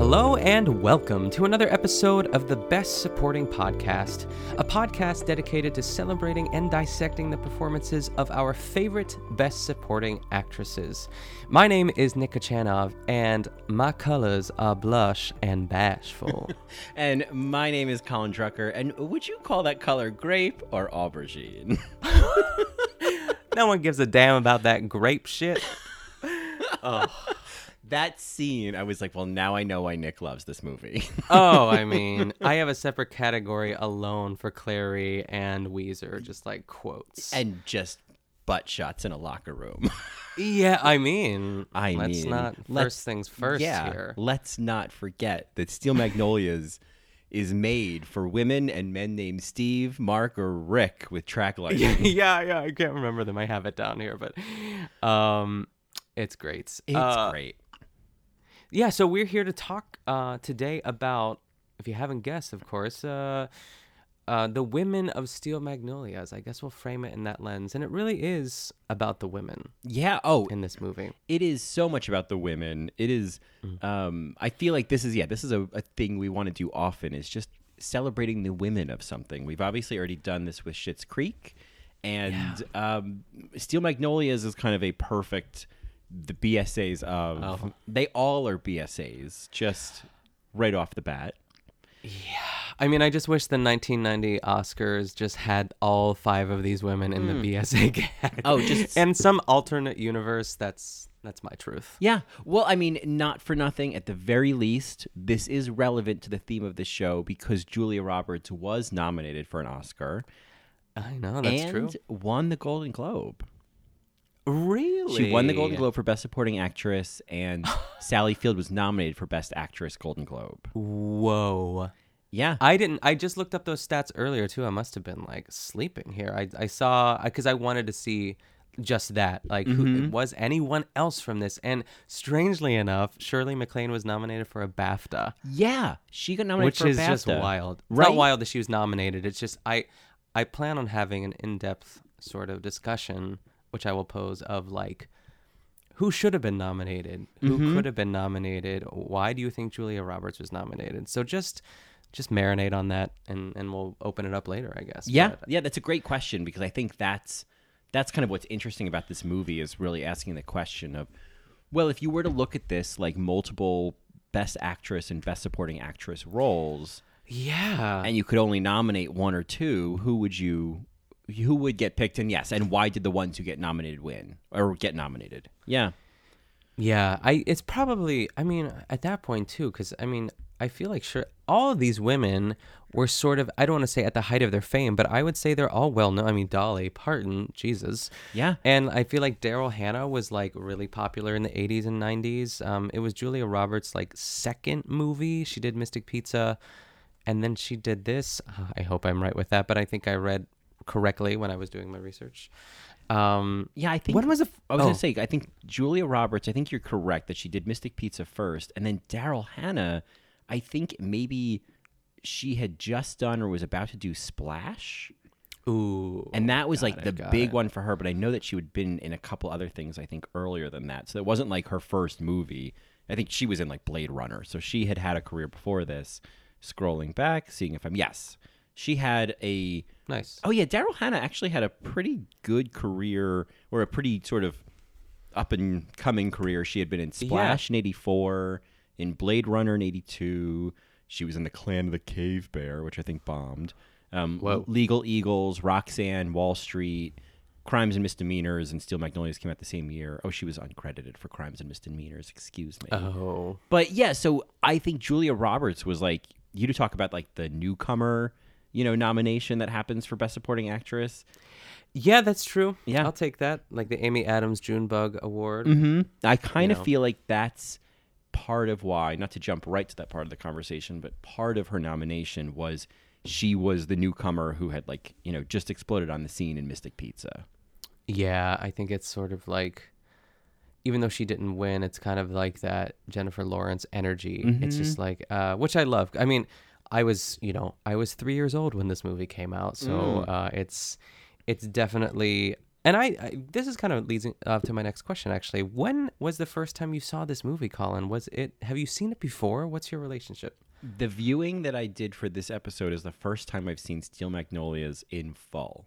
Hello and welcome to another episode of the Best Supporting Podcast, a podcast dedicated to celebrating and dissecting the performances of our favorite Best Supporting actresses. My name is Nika Chanov, and my colors are blush and bashful. and my name is Colin Drucker, and would you call that color grape or aubergine? no one gives a damn about that grape shit. oh that scene, I was like, well, now I know why Nick loves this movie. oh, I mean, I have a separate category alone for Clairee and Ouiser, just like quotes. And just butt shots in a locker room. yeah, I mean, I let's mean, not first things first yeah, here. Let's not forget that Steel Magnolias is made for women and men named Steve, Mark, or Rick with track lighting. Yeah, yeah, yeah, I can't remember them. I have it down here, but um, it's great. It's uh, great yeah, so we're here to talk uh, today about, if you haven't guessed, of course, uh, uh, the women of Steel Magnolias. I guess we'll frame it in that lens, and it really is about the women. Yeah. Oh, in this movie, it is so much about the women. It is. Mm-hmm. Um, I feel like this is yeah, this is a, a thing we want to do often. Is just celebrating the women of something. We've obviously already done this with Schitt's Creek, and um, Steel Magnolias is kind of a perfect the BSAs of oh. they all are BSAs just right off the bat. Yeah. I mean, I just wish the 1990 Oscars just had all five of these women in mm. the BSA gang. Oh, just and some alternate universe that's that's my truth. Yeah. Well, I mean, not for nothing. At the very least, this is relevant to the theme of the show because Julia Roberts was nominated for an Oscar. I know that's and true. Won the Golden Globe. Really? She won the Golden Globe for Best Supporting Actress, and Sally Field was nominated for Best Actress Golden Globe. Whoa. Yeah. I didn't, I just looked up those stats earlier too. I must have been like sleeping here. I, I saw, because I wanted to see just that. Like, mm-hmm. who, was anyone else from this? And strangely enough, Shirley MacLaine was nominated for a BAFTA. Yeah. She got nominated which for a is BAFTA. just wild. Right? Not wild that she was nominated. It's just, I, I plan on having an in depth sort of discussion which I will pose of like who should have been nominated, who mm-hmm. could have been nominated, why do you think Julia Roberts was nominated? So just just marinate on that and and we'll open it up later, I guess. Yeah. But, yeah, that's a great question because I think that's that's kind of what's interesting about this movie is really asking the question of well, if you were to look at this like multiple best actress and best supporting actress roles, yeah. And you could only nominate one or two, who would you who would get picked and yes. And why did the ones who get nominated win or get nominated? Yeah. Yeah i it's probably i mean at that point too because i mean i feel like sure all of these women were sort of i don't want to say at the height of their fame but i would say they're all well known i mean dolly parton jesus. Yeah. And i feel like daryl hannah was like really popular in the 80s and 90s um, it was julia roberts like second movie. She did mystic pizza and then she did this. I hope i'm right with that but i think i read correctly when I was doing my research. Um, yeah, I think. When was? I was oh. gonna say. I think Julia Roberts. I think you're correct that she did Mystic Pizza first, and then Daryl Hannah. I think maybe she had just done or was about to do Splash. Ooh, and that was like it, the big it. one for her. But I know that she had been in a couple other things. I think earlier than that, so it wasn't like her first movie. I think she was in like Blade Runner, so she had had a career before this. Scrolling back, seeing if I'm yes, she had a nice. Oh yeah, Daryl Hannah actually had a pretty good career, or a pretty sort of up and coming career. She had been in Splash yeah. in '84, in Blade Runner in '82. She was in the Clan of the Cave Bear, which I think bombed. Um, Legal Eagles, Roxanne, Wall Street, Crimes and Misdemeanors and Steel Magnolias came out the same year. Oh, she was uncredited for Crimes and Misdemeanors. Excuse me. Oh. But yeah, so I think Julia Roberts was like you to talk about like the newcomer, you know, nomination that happens for Best Supporting Actress. Yeah, that's true. Yeah. I'll take that. Like the Amy Adams Junebug Award. Mm-hmm. I kind of know. feel like that's part of why, not to jump right to that part of the conversation, but part of her nomination was she was the newcomer who had like you know just exploded on the scene in Mystic Pizza. Yeah, I think it's sort of like, even though she didn't win, it's kind of like that Jennifer Lawrence energy. It's just like, uh, which I love. I mean, I was, you know, I was three years old when this movie came out, so uh, it's, it's definitely. And I, I this is kind of leads up to my next question. Actually, when was the first time you saw this movie, Colin? Was it? Have you seen it before? What's your relationship? The viewing that I did for this episode is the first time I've seen Steel Magnolias in full.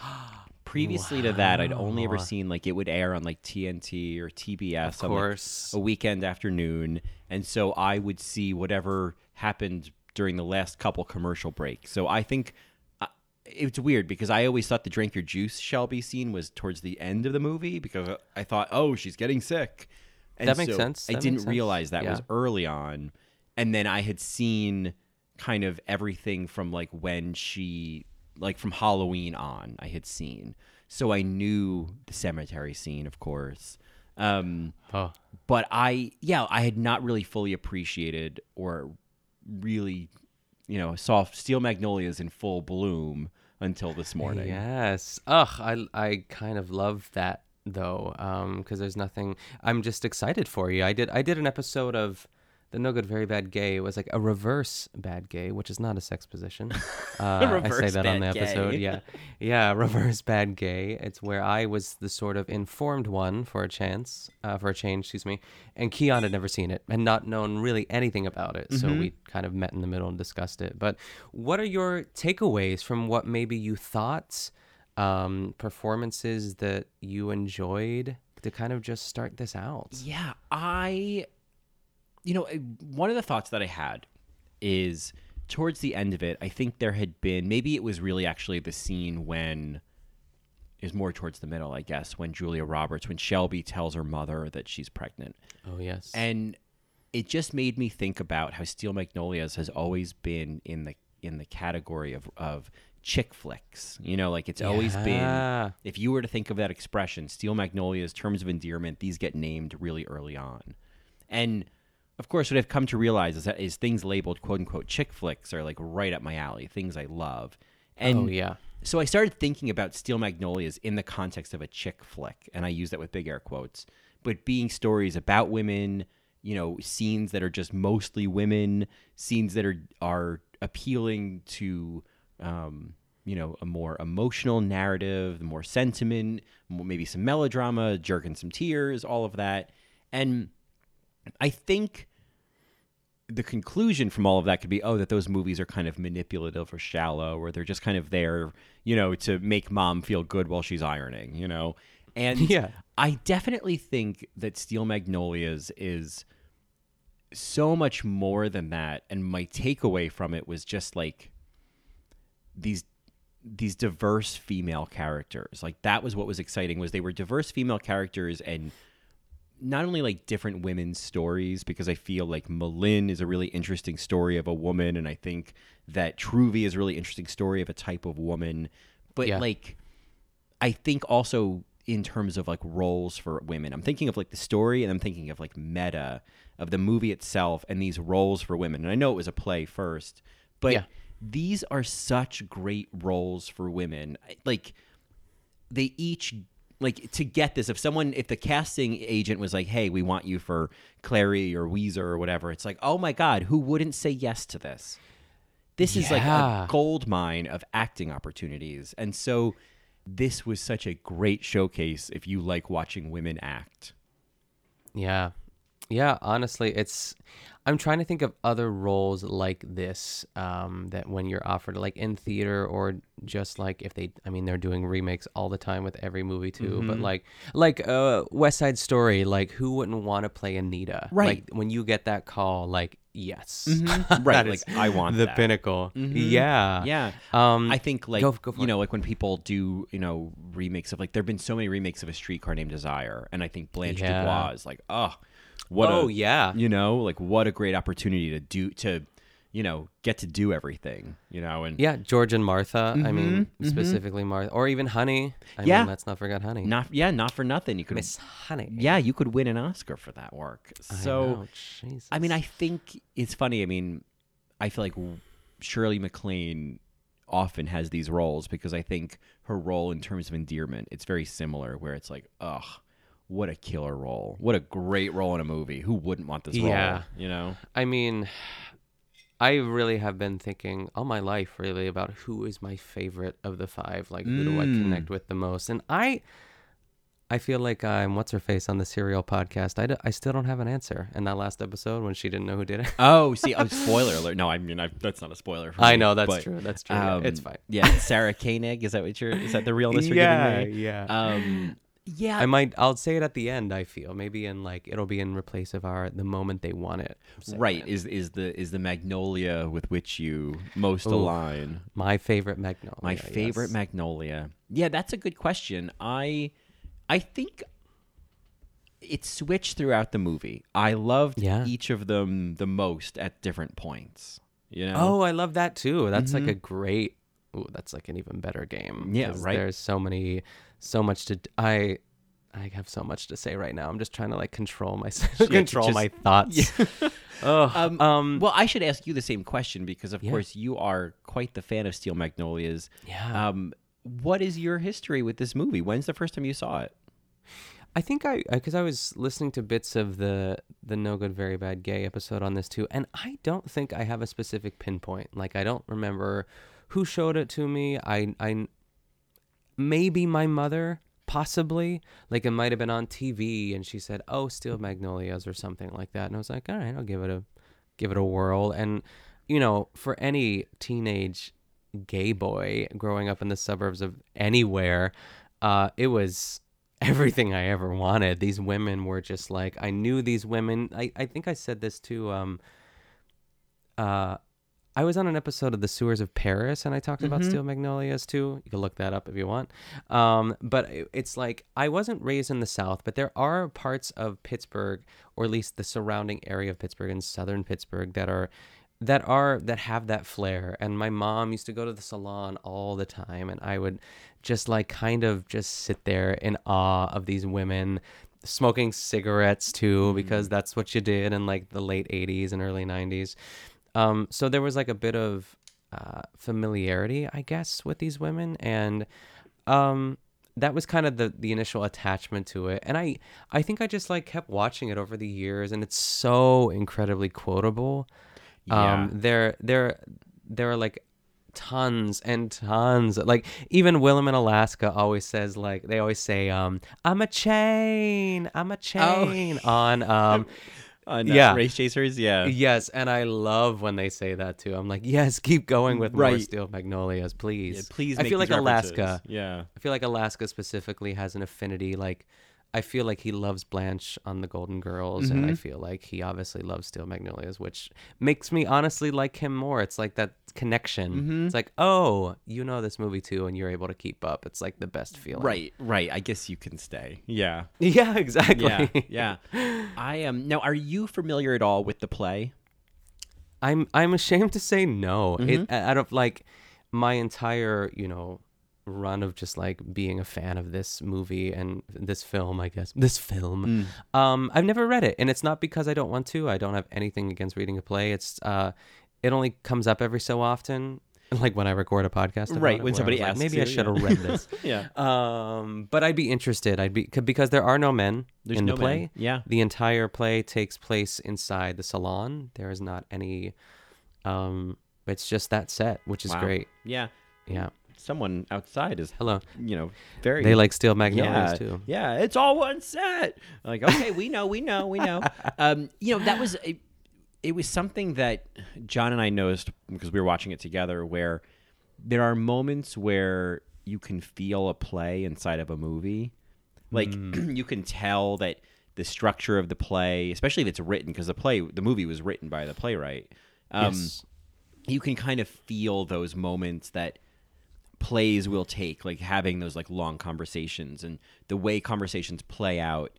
Previously to that, I'd only ever seen like it would air on like TNT or TBS Of on like, course. a weekend afternoon, and so I would see whatever happened during the last couple commercial breaks. So I think uh, it's weird because I always thought the drink your juice Shelby scene was towards the end of the movie because I thought, oh, she's getting sick. And That makes so sense. I didn't realize that was early on, and then I had seen kind of everything from like when she like from Halloween on I had seen. So I knew the cemetery scene, of course. Um, Oh, but I, yeah, I had not really fully appreciated or really, you know, saw Steel Magnolias in full bloom until this morning. Yes. Ugh, I I kind of love that though, um, because there's nothing. I'm just excited for you. I did I did an episode of the No Good Very Bad Gay. Was like a reverse bad gay, which is not a sex position. Uh, I say that on the episode. Yeah, yeah, reverse bad gay. It's where I was the sort of informed one for a chance, uh, for a change, excuse me, and Keon had never seen it and not known really anything about it. So Mm-hmm. we kind of met in the middle and discussed it. But what are your takeaways from what maybe you thought? um, performances that you enjoyed to kind of just start this out? Yeah, I, you know, eh, one of the thoughts that I had is towards the end of it, I think there had been maybe it was really actually the scene when is more towards the middle, I guess, when Julia Roberts, when Shelby tells her mother that she's pregnant. Oh yes, And it just made me think about how Steel Magnolias has always been in the in the category of of chick flicks. You know, like it's always been if you were to think of that expression, Steel Magnolias, terms of endearment, these get named really early on. And of course, what I've come to realize is that is things labeled quote unquote chick flicks are like right up my alley, things I love. And oh yeah, so I started thinking about Steel Magnolias in the context of a chick flick, and I use that with big air quotes, but being stories about women, you know, scenes that are just mostly women, scenes that are are appealing to, um, you know, a more emotional narrative, more sentiment, maybe some melodrama, jerking some tears, all of that, and I think the conclusion from all of that could be oh that those movies are kind of manipulative or shallow or they're just kind of there you know to make mom feel good while she's ironing you know and Yeah. i definitely think that steel magnolias is so much more than that and my takeaway from it was just like these these diverse female characters like that was what was exciting was they were diverse female characters and not only like different women's stories because I feel like M'Lynn is a really interesting story of a woman and I think that Truvy is a really interesting story of a type of woman but Yeah. like I think also in terms of like roles for women I'm thinking of like the story and I'm thinking of like meta of the movie itself and these roles for women and I know it was a play first but Yeah. these are such great roles for women like they each like to get this if someone if the casting agent was like hey we want you for clairee or ouiser or whatever it's like oh my god who wouldn't say yes to this this is like a gold mine of acting opportunities and so this was such a great showcase if you like watching women act yeah, yeah. Honestly, it's. I'm trying to think of other roles like this um, that when you're offered like in theater or just like if they I mean they're doing remakes all the time with every movie too but Mhm. like like uh West Side Story like who wouldn't want to play Anita Right. like when you get that call like yes, Mhm. Right, like, I want the that. pinnacle. Mhm. Yeah, Yeah. Um, I think like go- go you it. know like when people do you know remakes of like there've been so many remakes of a streetcar named Desire and I think Blanche Yeah. Dubois is like oh what Oh, a, yeah. you know like what a great opportunity to do to you know get to do everything you know and yeah. George and Martha. I mean, Mhm, mhm. specifically Martha, or even Honey. I Yeah. mean, let's not forget Honey. not yeah not for nothing you could Miss Honey. yeah you could win an Oscar for that work I so know, Jesus. I mean I think it's funny I mean I feel like Shirley MacLaine often has these roles because I think her role in terms of endearment, it's very similar where it's like, ugh, what a killer role. What a great role in a movie. Who wouldn't want this role? Yeah. You know? I mean, I really have been thinking all my life really about who is my favorite of the five. Like, who do I Mm. connect with the most? And I, I feel like I'm what's her face on the Serial podcast. I, d- I still don't have an answer. In that last episode when she didn't know who did it. Oh, see, oh, spoiler alert. No, I mean, I, that's not a spoiler for I me, know, that's but, true, that's true, yeah, it's fine. Yeah, Sarah Koenig, is that what you're, is that the realness you're Yeah, yeah. Um, yeah. I might. I'll say it at the end. I feel maybe in like it'll be in replace of our the moment they want it. Right is is the is the magnolia with which you most Ooh, align? My favorite magnolia. My favorite yes. magnolia. Yeah, that's a good question. I I think it switched throughout the movie. I loved Yeah. each of them the most at different points. You know? Oh, I love that too. That's like a mm-hmm. great. Ooh, that's like an even better game. Yeah, 'cause right. There's so many, so much to. I, I have so much to say right now. I'm just trying to like control my control just- my thoughts. oh, Um, um, well, I should ask you the same question because, of Yeah. course, you are quite the fan of Steel Magnolias. Yeah. Um, what is your history with this movie? When's the first time you saw it? I think I because I was listening to bits of the the No Good Very Bad Gay episode on this too, and I don't think I have a specific pinpoint. Like I don't remember who showed it to me. I I maybe my mother possibly like it might have been on TV and she said, "Oh, Steel Magnolias" or something like that, and I was like, "All right, I'll give it a give it a whirl." And you know, for any teenage gay boy growing up in the suburbs of anywhere, uh, it was everything I ever wanted. These women were just like I knew these women. I, I think I said this to um uh I was on an episode of The Sewers of Paris and I talked about Mhm. Steel Magnolias too. You can look that up if you want. Um, but it's like I wasn't raised in the South, but there are parts of Pittsburgh, or at least the surrounding area of Pittsburgh and southern Pittsburgh, that are that are that have that flair. And my mom used to go to the salon all the time, and I would just like kind of just sit there in awe of these women smoking cigarettes too, because that's what you did in like the late '80s and early '90s. Um, so there was like a bit of uh, familiarity, I guess, with these women, and um, that was kind of the the initial attachment to it. And I I think I just like kept watching it over the years, and it's so incredibly quotable. Yeah. Um, there there there are like tons and tons like even Willam in Alaska always says like they always say um I'm a chain I'm a chain on um On uh, yeah Race Chasers, yeah. yes and I love when they say that too I'm like yes keep going with more Steel Magnolias please Yeah, please I feel like references. Alaska Yeah. I feel like Alaska specifically has an affinity like I feel like he loves Blanche on the Golden Girls, and I Mhm. feel like he obviously loves Steel Magnolias, which makes me honestly like him more. It's like that connection. Mhm. It's like, oh, you know this movie too, and you're able to keep up. It's like the best feeling. Right, right. I guess you can stay. Yeah. Yeah, exactly. Yeah, yeah. I am. now, are you familiar at all with the play? I'm I'm ashamed to say no. Mhm. It out of like my entire you know run of just like being a fan of this movie and this film, I guess this film. Um, I've never read it, and it's not because I don't want to. I don't have anything against reading a play. It's uh, it only comes up every so often. Like when I record a podcast, about Right, it, when somebody was like, asks maybe I you, should yeah. have read this. Yeah. Um, but I'd be interested. I'd be because there are no men There's in no the men, play. yeah. the entire play takes place inside the salon. There is not any. Um, it's just that set, which is Wow. great. Yeah. Yeah. Someone outside is Hello. You know, very. They like Steel Magnolias yeah, too. Yeah, it's all one set. Like, okay, we know, we know, we know. Um, you know, that was a, it was something that John and I noticed because we were watching it together where there are moments where you can feel a play inside of a movie. Like Mm. you can tell that the structure of the play, especially if it's written because the play, the movie was written by the playwright. Um, Yes. You can kind of feel those moments that plays will take, like having those like long conversations, and the way conversations play out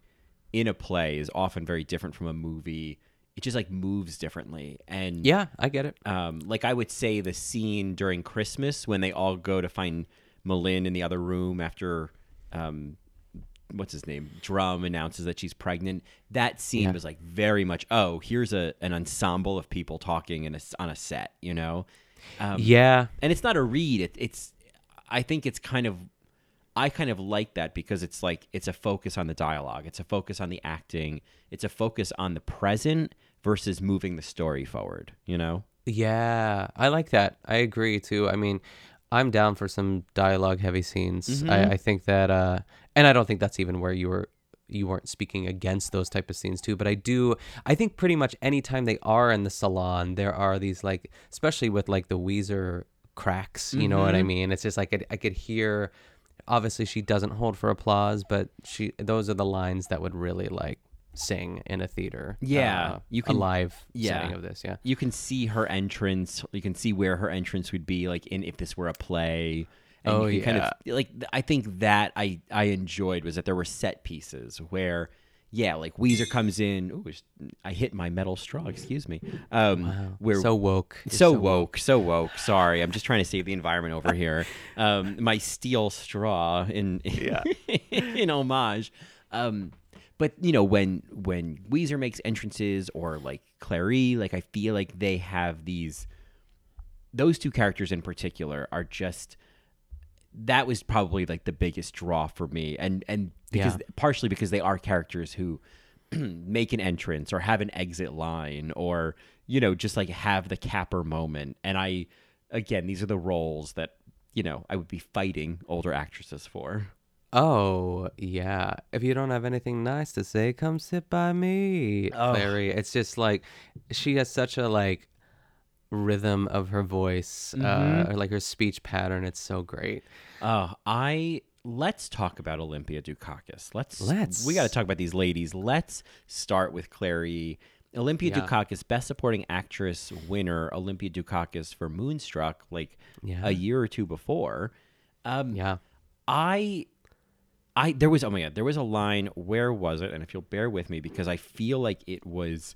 in a play is often very different from a movie. It just like moves differently, and Yeah, I get it. um, like I would say the scene during Christmas when they all go to find M'Lynn in the other room after um, what's his name Drum announces that she's pregnant. That scene Yeah. was like very much oh here's a an ensemble of people talking in a, on a set, you know. Um, Yeah. and it's not a read. It, it's I think it's kind of I kind of like that because it's like it's a focus on the dialogue. It's a focus on the acting. It's a focus on the present versus moving the story forward. You know. Yeah, I like that. I agree too. I mean, I'm down for some dialogue heavy scenes. I, I think that, uh, and I don't think that's even where you were you weren't speaking against those type of scenes too. But I do. I think pretty much anytime they are in the salon, there are these like, especially with like the Ouiser cracks. You know what I mean? It's just like I, I could hear. Obviously, she doesn't hold for applause, but she those are the lines that would really like sing in a theater. Yeah, uh, you a can- live yeah. setting of this. Yeah. you can see her entrance. You can see where her entrance would be, like in if this were a play. And Oh, you can kind of yeah. like I think that I I enjoyed was that there were set pieces where yeah, like Ouiser comes in. Ooh, I hit my metal straw. Excuse me. Um, Wow. Where so woke. You're so, woke, so woke. Sorry, I'm just trying to save the environment over here. Um, my steel straw in in homage. Um, but you know when when Ouiser makes entrances or like Clairee, like I feel like they have these. Those two characters in particular are just. That was probably like the biggest draw for me, and and because Yeah. partially because they are characters who make an entrance or have an exit line or you know just like have the capper moment and i again these are the roles that you know i would be fighting older actresses for Oh, yeah. If you don't have anything nice to say, come sit by me, Oh. Clairee. It's just like she has such a like rhythm of her voice, uh, or like her speech pattern. It's so great. uh i let's talk about olympia dukakis let's Let's. we got to talk about these ladies let's start with clairee olympia Yeah. dukakis best supporting actress winner olympia dukakis for moonstruck like Yeah. a year or two before um Yeah. I I there was oh my god, there was a line, where was it? And if you'll bear with me because I feel like it was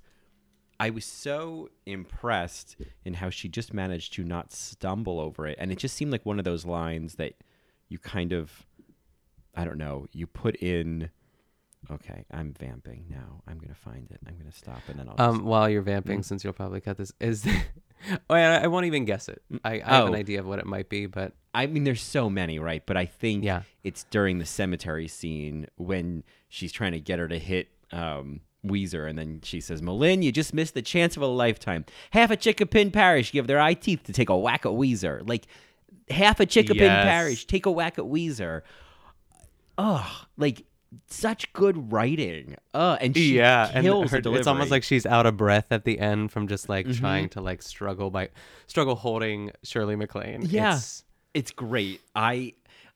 I was so impressed in how she just managed to not stumble over it. And it just seemed like one of those lines that you kind of I don't know, you put in Okay, I'm vamping now. I'm gonna find it. I'm gonna stop and then I'll Um, just- while you're vamping, since you'll probably cut this, is oh, yeah, I won't even guess it. I, I have an Oh. idea of what it might be, but I mean, there's so many, right? But I think Yeah. it's during the cemetery scene when she's trying to get her to hit um, Ouiser, and then she says, "M'Lynn, you just missed the chance of a lifetime. Half a Chinquapin Parish give their eye teeth to take a whack at Ouiser. Like half a Chinquapin Yes. Parish take a whack at Ouiser. Oh, like such good writing. Uh, and she yeah, and kills her- it's almost like she's out of breath at the end from just like Mm-hmm. trying to like struggle by struggle holding Shirley MacLaine. Yeah. It's- it's great. I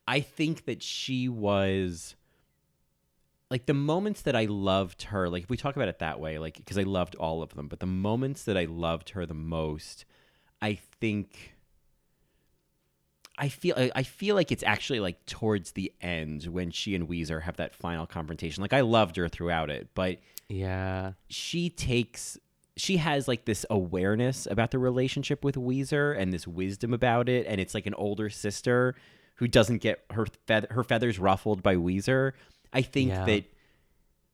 I think that she was like the moments that I loved her, like if we talk about it that way, like because I loved all of them, but the moments that I loved her the most, I think I feel I- feel like it's actually like towards the end when she and Ouiser have that final confrontation. Like I loved her throughout it, but yeah. she takes she has like this awareness about the relationship with Ouiser and this wisdom about it and it's like an older sister who doesn't get her feather, her feathers ruffled by Ouiser. I think Yeah. that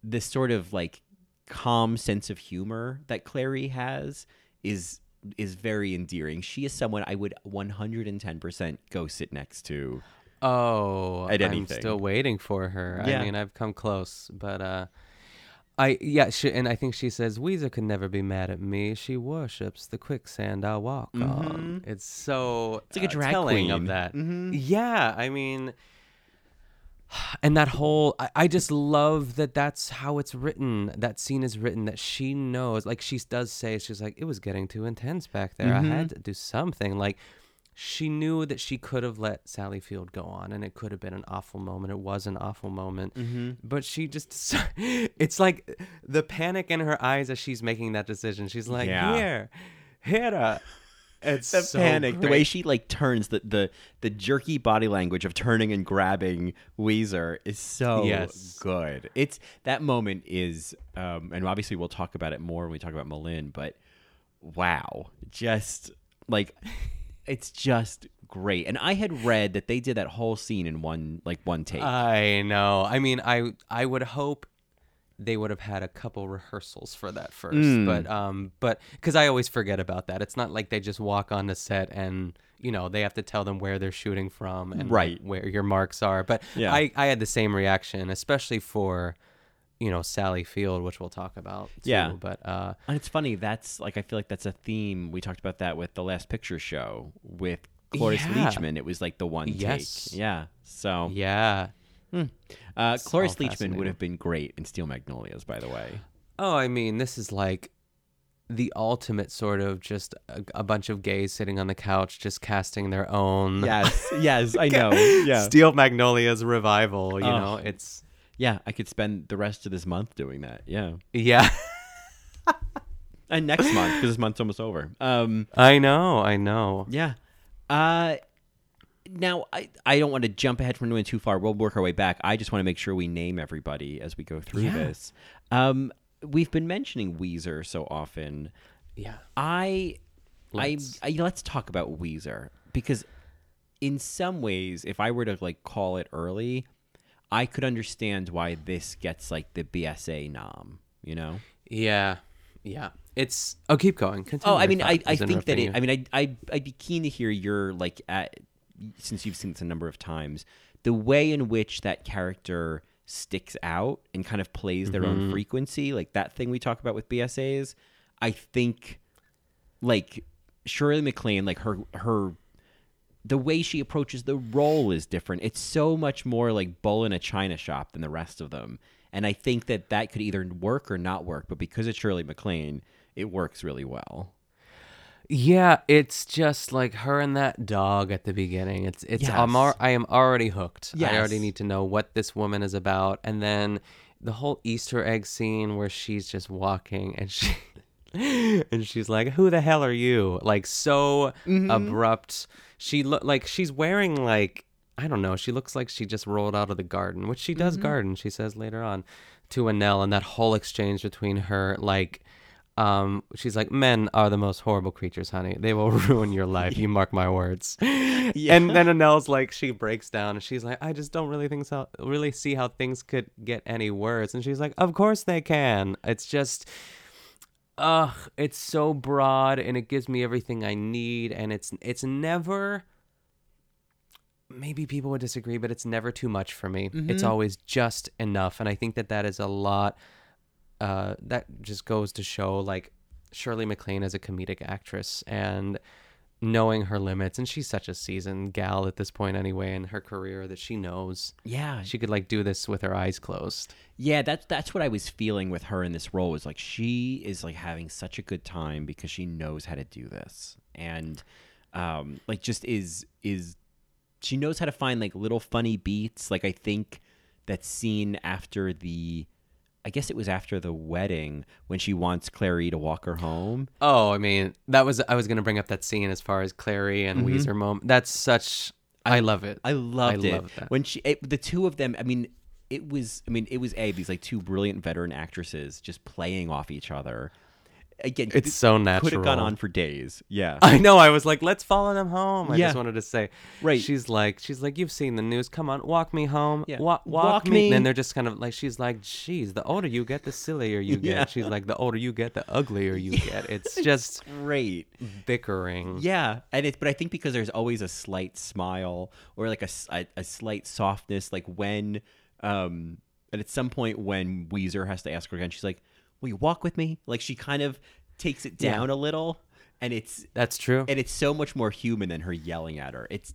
this sort of like calm sense of humor that Clairee has is is very endearing. She is someone I would 110% go sit next to. Oh, At I'm still waiting for her. Yeah. I mean, I've come close, but uh, I yeah, she, and I think she says Ouiser could never be mad at me. She worships the quicksand I walk on. It's so It's like a uh, drag telling queen. of that. Mhm. Yeah, I mean, and that whole I, I just love that that's how it's written. That scene is written that she knows. Like she does say, she's like, it was getting too intense back there. I had to do something. Like she knew that she could have let Sally Field go on and it could have been an awful moment. It was an awful moment. Mm-hmm. But she just, it's like the panic in her eyes as she's making that decision. She's like, Yeah. here, hit her. It's the so panic, the way she like turns the, the the jerky body language of turning and grabbing Ouiser is so Yes. good. It's that moment is, um, and obviously we'll talk about it more when we talk about M'Lynn. But wow, just like it's just great. And I had read that they did that whole scene in one like one take. I know. I mean, I I would hope they would have had a couple rehearsals for that first, Mm. but um, but because I always forget about that. It's not like they just walk on the set and you know they have to tell them where they're shooting from and Right. where your marks are. But Yeah. I I had the same reaction, especially for you know Sally Field, which we'll talk about. Too. Yeah. but uh, And it's funny. That's like I feel like that's a theme. We talked about that with the Last Picture Show with Cloris Yeah. Leachman. It was like the one Yes. take. Yeah. So yeah. Uh, It's Cloris Leachman would have been great in Steel Magnolias, by the way. Oh, I mean, this is like the ultimate sort of just a, a bunch of gays sitting on the couch just casting their own. Yes. Yes. I know. Yeah. Steel Magnolias revival, you Oh. know, it's Yeah. I could spend the rest of this month doing that. Yeah. yeah. And next month because this month's almost over. Um. I know, I know. Yeah. Uh. Now, I, I don't want to jump ahead from doing too far. We'll work our way back. I just want to make sure we name everybody as we go through Yeah. this. Um, we've been mentioning Ouiser so often. Yeah. I, Let's. I, I let's talk about Ouiser because, in some ways, if I were to like call it early, I could understand why this gets like the BSA nom. You know? Yeah. Yeah. It's oh keep going. Continue Oh, I mean. I, I think that it. I mean, I, I, I'd be keen to hear your like at since you've seen this a number of times, the way in which that character sticks out and kind of plays their Mm-hmm. own frequency, like that thing we talk about with BSAs. I think, like Shirley MacLaine, like her her. The way she approaches the role is different. It's so much more like bull in a china shop than the rest of them. And I think that that could either work or not work. But because it's Shirley MacLaine, it works really well. Yeah, it's just like her and that dog at the beginning. It's it's I'm Yes. al- I am already hooked. I already need to know what this woman is about, and then the whole Easter egg scene where she's just walking and she and she's like, "Who the hell are you?" Like so Mm-hmm. abrupt. She look like she's wearing like I don't know. She looks like she just rolled out of the garden, which she does Mm-hmm. garden. She says later on to Annelle, and that whole exchange between her like. Um, she's like, men are the most horrible creatures, honey. They will ruin your life. You mark my words. And then Annelle's like, she breaks down and she's like, I just don't really think so, really see how things could get any worse. And she's like, of course they can. It's just, ugh, it's so broad and it gives me everything I need. And it's, it's never, maybe people would disagree, but it's never too much for me. It's always just enough. And I think that that is a lot uh, that just goes to show like Shirley MacLaine as a comedic actress and knowing her limits and she's such a seasoned gal at this point anyway in her career that she knows Yeah, she could like do this with her eyes closed Yeah, that's that's what I was feeling with her in this role. Was like she is like having such a good time because she knows how to do this, and um, like just is is she knows how to find like little funny beats. Like I think that scene after the, I guess it was after the wedding when she wants Clairee to walk her home. oh i mean that was i was gonna bring up that scene as far as clairee and mm-hmm. ouiser moment that's such i, love it I loved I it love that. when she it, the two of them. I mean, it was. I mean, it was a these like two brilliant veteran actresses just playing off each other. Again, It's so natural. Could have gone on for days. Yeah. I know. I was like, let's follow them home. I Yeah. just wanted to say, Right. She's like, she's like, you've seen the news. Come on, walk me home. Yeah. Walk, walk, Walk me. me. And then they're just kind of like, she's like, geez, the older you get, the sillier you get. Yeah. She's like, the older you get, the uglier you get. It's just Great. bickering. Yeah, and it's but I think because there's always a slight smile or like a, s- a- a slight softness, like when, um, and at some point when Ouiser has to ask her again, she's like, "Will you walk with me?" Like she kind of takes it Yeah. down a little, and it's That's true. and it's so much more human than her yelling at her. It's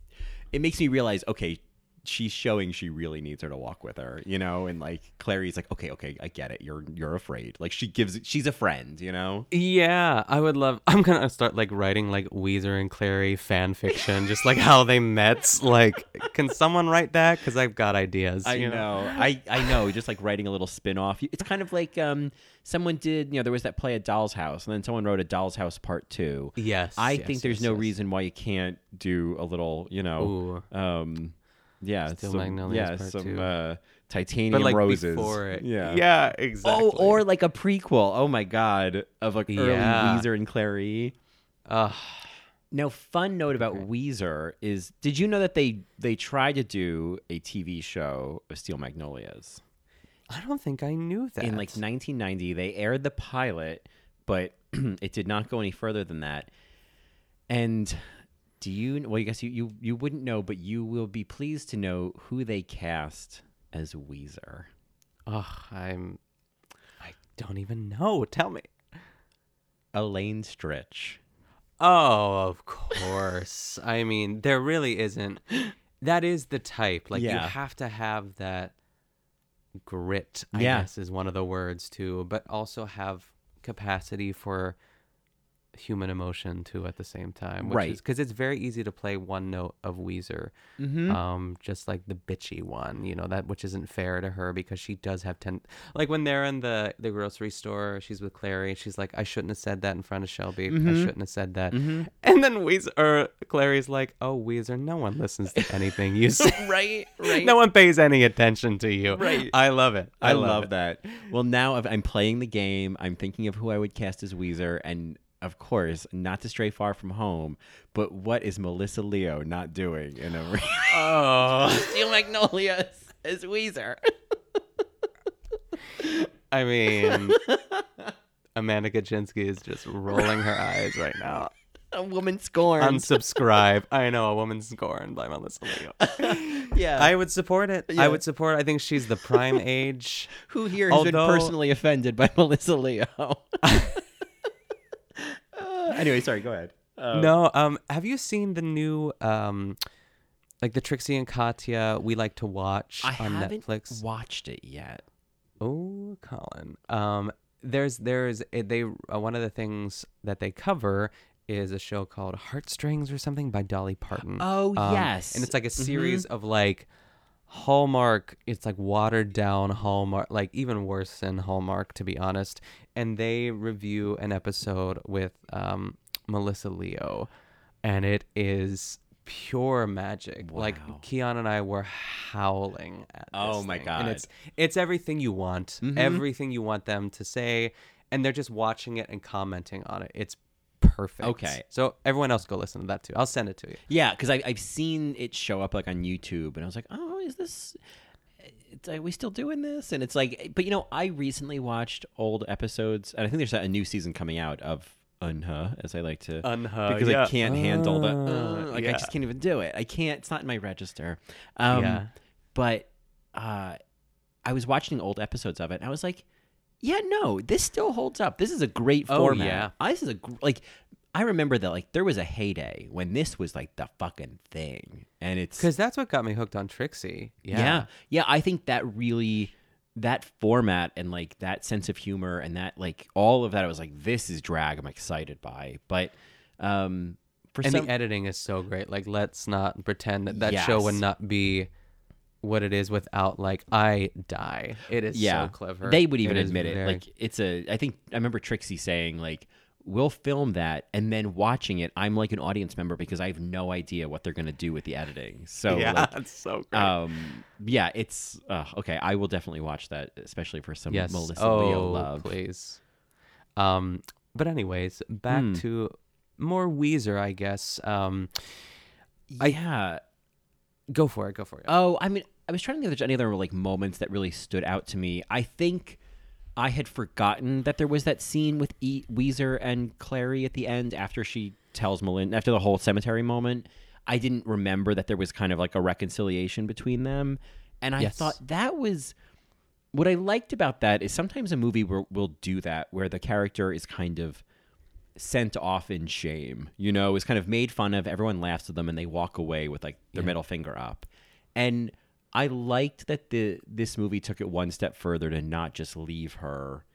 it makes me realize, okay, she's showing she really needs her to walk with her, you know, and like Clairee's like, okay, okay, I get it. You're you're afraid. Like she gives, she's a friend, you know. Yeah, I would love. I'm gonna start like writing like Ouiser and Clairee fan fiction, just like how they met. Like, can someone write that? Because I've got ideas. I you know. I I know. Just like writing a little spin off. It's kind of like um someone did. You know, there was that play, A Doll's House, and then someone wrote A Doll's House Part Two. Yes, I yes, think there's yes, no yes. reason why you can't do a little. You know, um, yeah, Steel some, Magnolias yeah, Part some Two. uh, titanium But like roses. before it. Yeah, Yeah, exactly. Oh, or like a prequel. Oh my god, of like early Yeah. Ouiser and Clairee. Ugh. Now, fun note about Ouiser is: Did you know that they they tried to do a TV show of Steel Magnolias? I don't think I knew that. In like 1990, they aired the pilot, but it did not go any further than that. And do you? Well, I guess you you you wouldn't know, but you will be pleased to know who they cast as Ouiser. Ugh, I'm. I don't even know. Tell me. Elaine Stritch. Oh, of course. I mean, there really isn't. That is the type. Like you have to have that grit. I Yeah. guess is one of the words too, but also have capacity for human emotion too at the same time. Which Right. Because it's very easy to play one note of Ouiser, Mhm. um, just like the bitchy one. You know that which isn't fair to her because she does have ten. Like when they're in the the grocery store, she's with Clairee. She's like, I shouldn't have said that in front of Shelby. I Mhm. shouldn't have said that. Mhm. And then Ouiser or Clary's like, "Oh, Ouiser, no one listens to anything you say. right, right. no one pays any attention to you. Right. I love it. I, I, love, it. that. Well, now I'm playing the game. I'm thinking of who I would cast as Ouiser, and of course, not to stray far from home, but what is Melissa Leo not doing in a re- Oh, Steel Magnolias is Ouiser? I mean, Amanda Kaczynski is just rolling her eyes right now. A woman scorned. Unsubscribe. I know a woman scorned by Melissa Leo. yeah. I would support it. Yeah. I would support. I think she's the prime age. who here has been personally offended by Melissa Leo? Anyway, sorry. Go ahead. Um, no, um, have you seen the new um, like the Trixie and Katya We Like to Watch I on haven't Netflix? watched it yet. Oh, Colin. Um, there's there's eh, they uh, one of the things that they cover is a show called Heartstrings or something by Dolly Parton. Oh, Um, yes. and it's like a Mhm. series of like Hallmark. It's like watered down Hallmark, like even worse than Hallmark to be honest. And they review an episode with um, Melissa Leo, and it is pure magic. Like Wow. Keon and I were howling at. Oh my thing. And God. it's it's everything you want, Mhm. everything you want them to say, and they're just watching it and commenting on it. It's perfect. Okay. So everyone else go listen to that too. I'll send it to you. Yeah, because I've seen it show up like on YouTube, and I was like, oh, is this? It's, are we still doing this? And it's like, but you know, I recently watched old episodes, and I think there's a new season coming out of Unha, as I like to, Unha, because yeah. I can't handle the, Uh, uh, like I just can't even do it. I can't. It's not in my register. Um, Yeah. But uh, I was watching old episodes of it, and I was like, yeah, no, this still holds up. This is a great format. Oh, format. yeah. I, this is a like. I remember that like there was a heyday when this was like the fucking thing, and it's Because that's what got me hooked on Trixie. Yeah. yeah. yeah, I think that really that format and like that sense of humor and that like all of that I was like this is drag I'm excited by. But um for and some the editing is so great. Like, let's not pretend that that show would not be what it is without like I die. It is yeah, so clever. They would even is admit it. very- Like it's a I think I remember Trixie saying like we'll film that and then watching it I'm like an audience member because I have no idea what they're going to do with the editing. So yeah, like, it's so great. um yeah, it's uh, okay, I will definitely watch that especially for some yes. Melissa oh, Leo love. please. Um, but anyways, back Hmm. to more Ouiser, I guess. Um, yeah. go for it. Go for it. Oh, I mean, I was trying to think if there's any other like moments that really stood out to me. I think I had forgotten that there was that scene with e- Ouiser and Clairee at the end after she tells Melinda after the whole cemetery moment. I didn't remember that there was kind of like a reconciliation between them, and I Yes. thought that was what I liked about that is sometimes a movie will, will do that where the character is kind of sent off in shame, you know, is kind of made fun of, everyone laughs at them and they walk away with like their Yeah. middle finger up. And I liked that the this movie took it one step further to not just leave her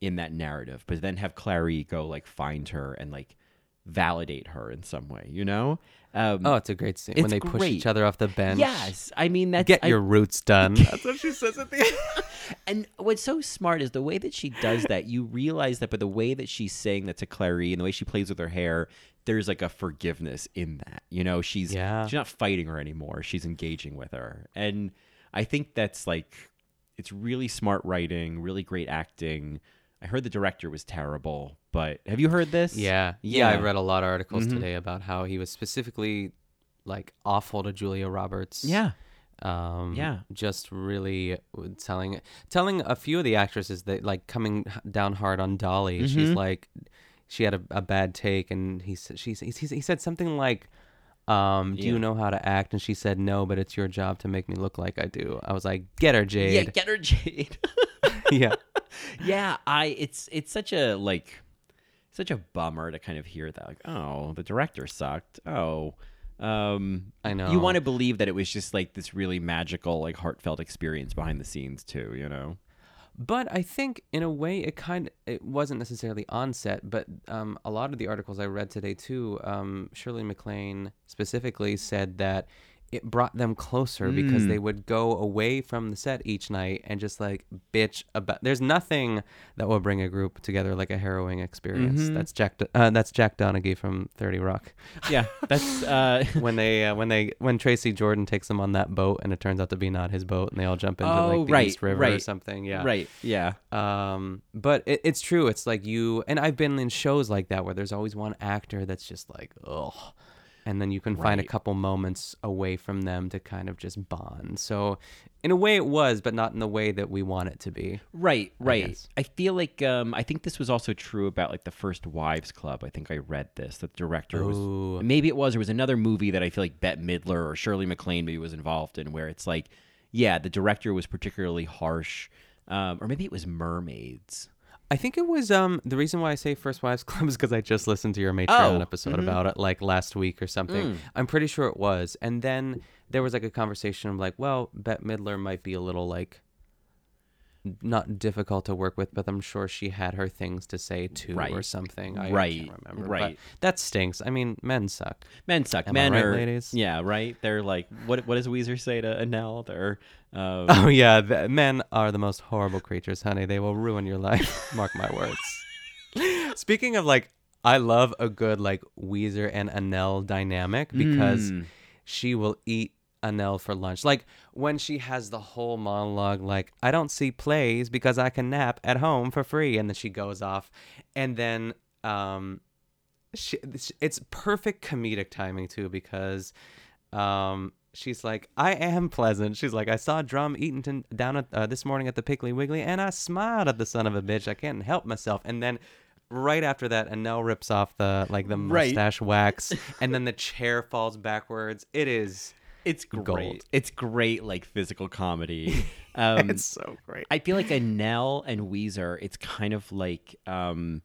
in that narrative, but then have Clairee go like find her and like validate her in some way, you know? Um, Oh, it's a great scene when they push each other off the bench. Yes, I mean that's Get I- your roots done. That's what she says at the end. And what's so smart is the way that she does that. You realize that, but the way that she's saying that to Clairee and the way she plays with her hair, there's like a forgiveness in that. You know, she's Yeah. she's not fighting her anymore. She's engaging with her, and I think that's like it's really smart writing, really great acting. I heard the director was terrible, but have you heard this? Yeah. Yeah, I Yeah. read a lot of articles Mhm. today about how he was specifically like awful to Julia Roberts. Yeah. Um Yeah. just really telling telling a few of the actresses that like coming down hard on Dolly. She's Mhm. like she had a, a bad take and he said she he, he said something like um, do Yeah. you know how to act? And she said, no, but it's your job to make me look like I do. I was like, get her, Jade." Yeah, get her Jade. yeah. yeah, I it's it's such a like such a bummer to kind of hear that like oh the director sucked oh um I know. you want to believe that it was just like this really magical like heartfelt experience behind the scenes too you know But I think in a way it kind of, it wasn't necessarily on set, but um, a lot of the articles I read today too, um, Shirley MacLaine specifically said that it brought them closer because Mm. they would go away from the set each night and just like bitch about. There's nothing that will bring a group together like a harrowing experience. Mhm. That's Jack. Uh, that's Jack Donaghy from Thirty Rock. yeah that's uh when they uh, when they when Tracy Jordan takes them on that boat and it turns out to be not his boat and they all jump into Oh, like the right, East River or something. Yeah. right yeah Um, but it, it's true. It's like you and I've been in shows like that where there's always one actor that's just like, ugh, and then you can find a couple moments away from them to kind of just bond. So, in a way, it was, but not in the way that we want it to be. right right guess. I, feel like um i think this was also true about like the first wives club i think i read this that the director Ooh. was maybe it was there was another movie that i feel like bette midler or shirley maclaine maybe was involved in where it's like yeah the director was particularly harsh um, or maybe it was mermaids I think it was um the reason why I say First Wives Club is because I just listened to your Patreon Oh, episode mhm. about it like last week or something. Mm. I'm pretty sure it was. And then there was like a conversation of like, well, Bette Midler might be a little like not difficult to work with, but I'm sure she had her things to say too or something. I Right. can't remember. Right. But that stinks. I mean, men suck. Men suck. Am I Men right, are ladies? Yeah, right. They're like, what? What does Ouiser say to Annelle? They're, um, Oh yeah, the, men are the most horrible creatures, honey. They will ruin your life. Mark my words. Speaking of like, I love a good like Ouiser and Annelle dynamic because Mm. she will eat Annelle for lunch. Like when she has the whole monologue, like I don't see plays because I can nap at home for free, and then she goes off, and then um, she, it's perfect comedic timing too because um she's like i am pleasant she's like i saw Drum Eatenton down at, uh, this morning at the piggly wiggly and i smiled at the son of a bitch i can't help myself and then right after that Annelle rips off the like the Right. mustache wax and then the chair falls backwards it is it's great. gold. It's great, like physical comedy. Um, it's so great I feel like Annelle and Ouiser. It's kind of like um,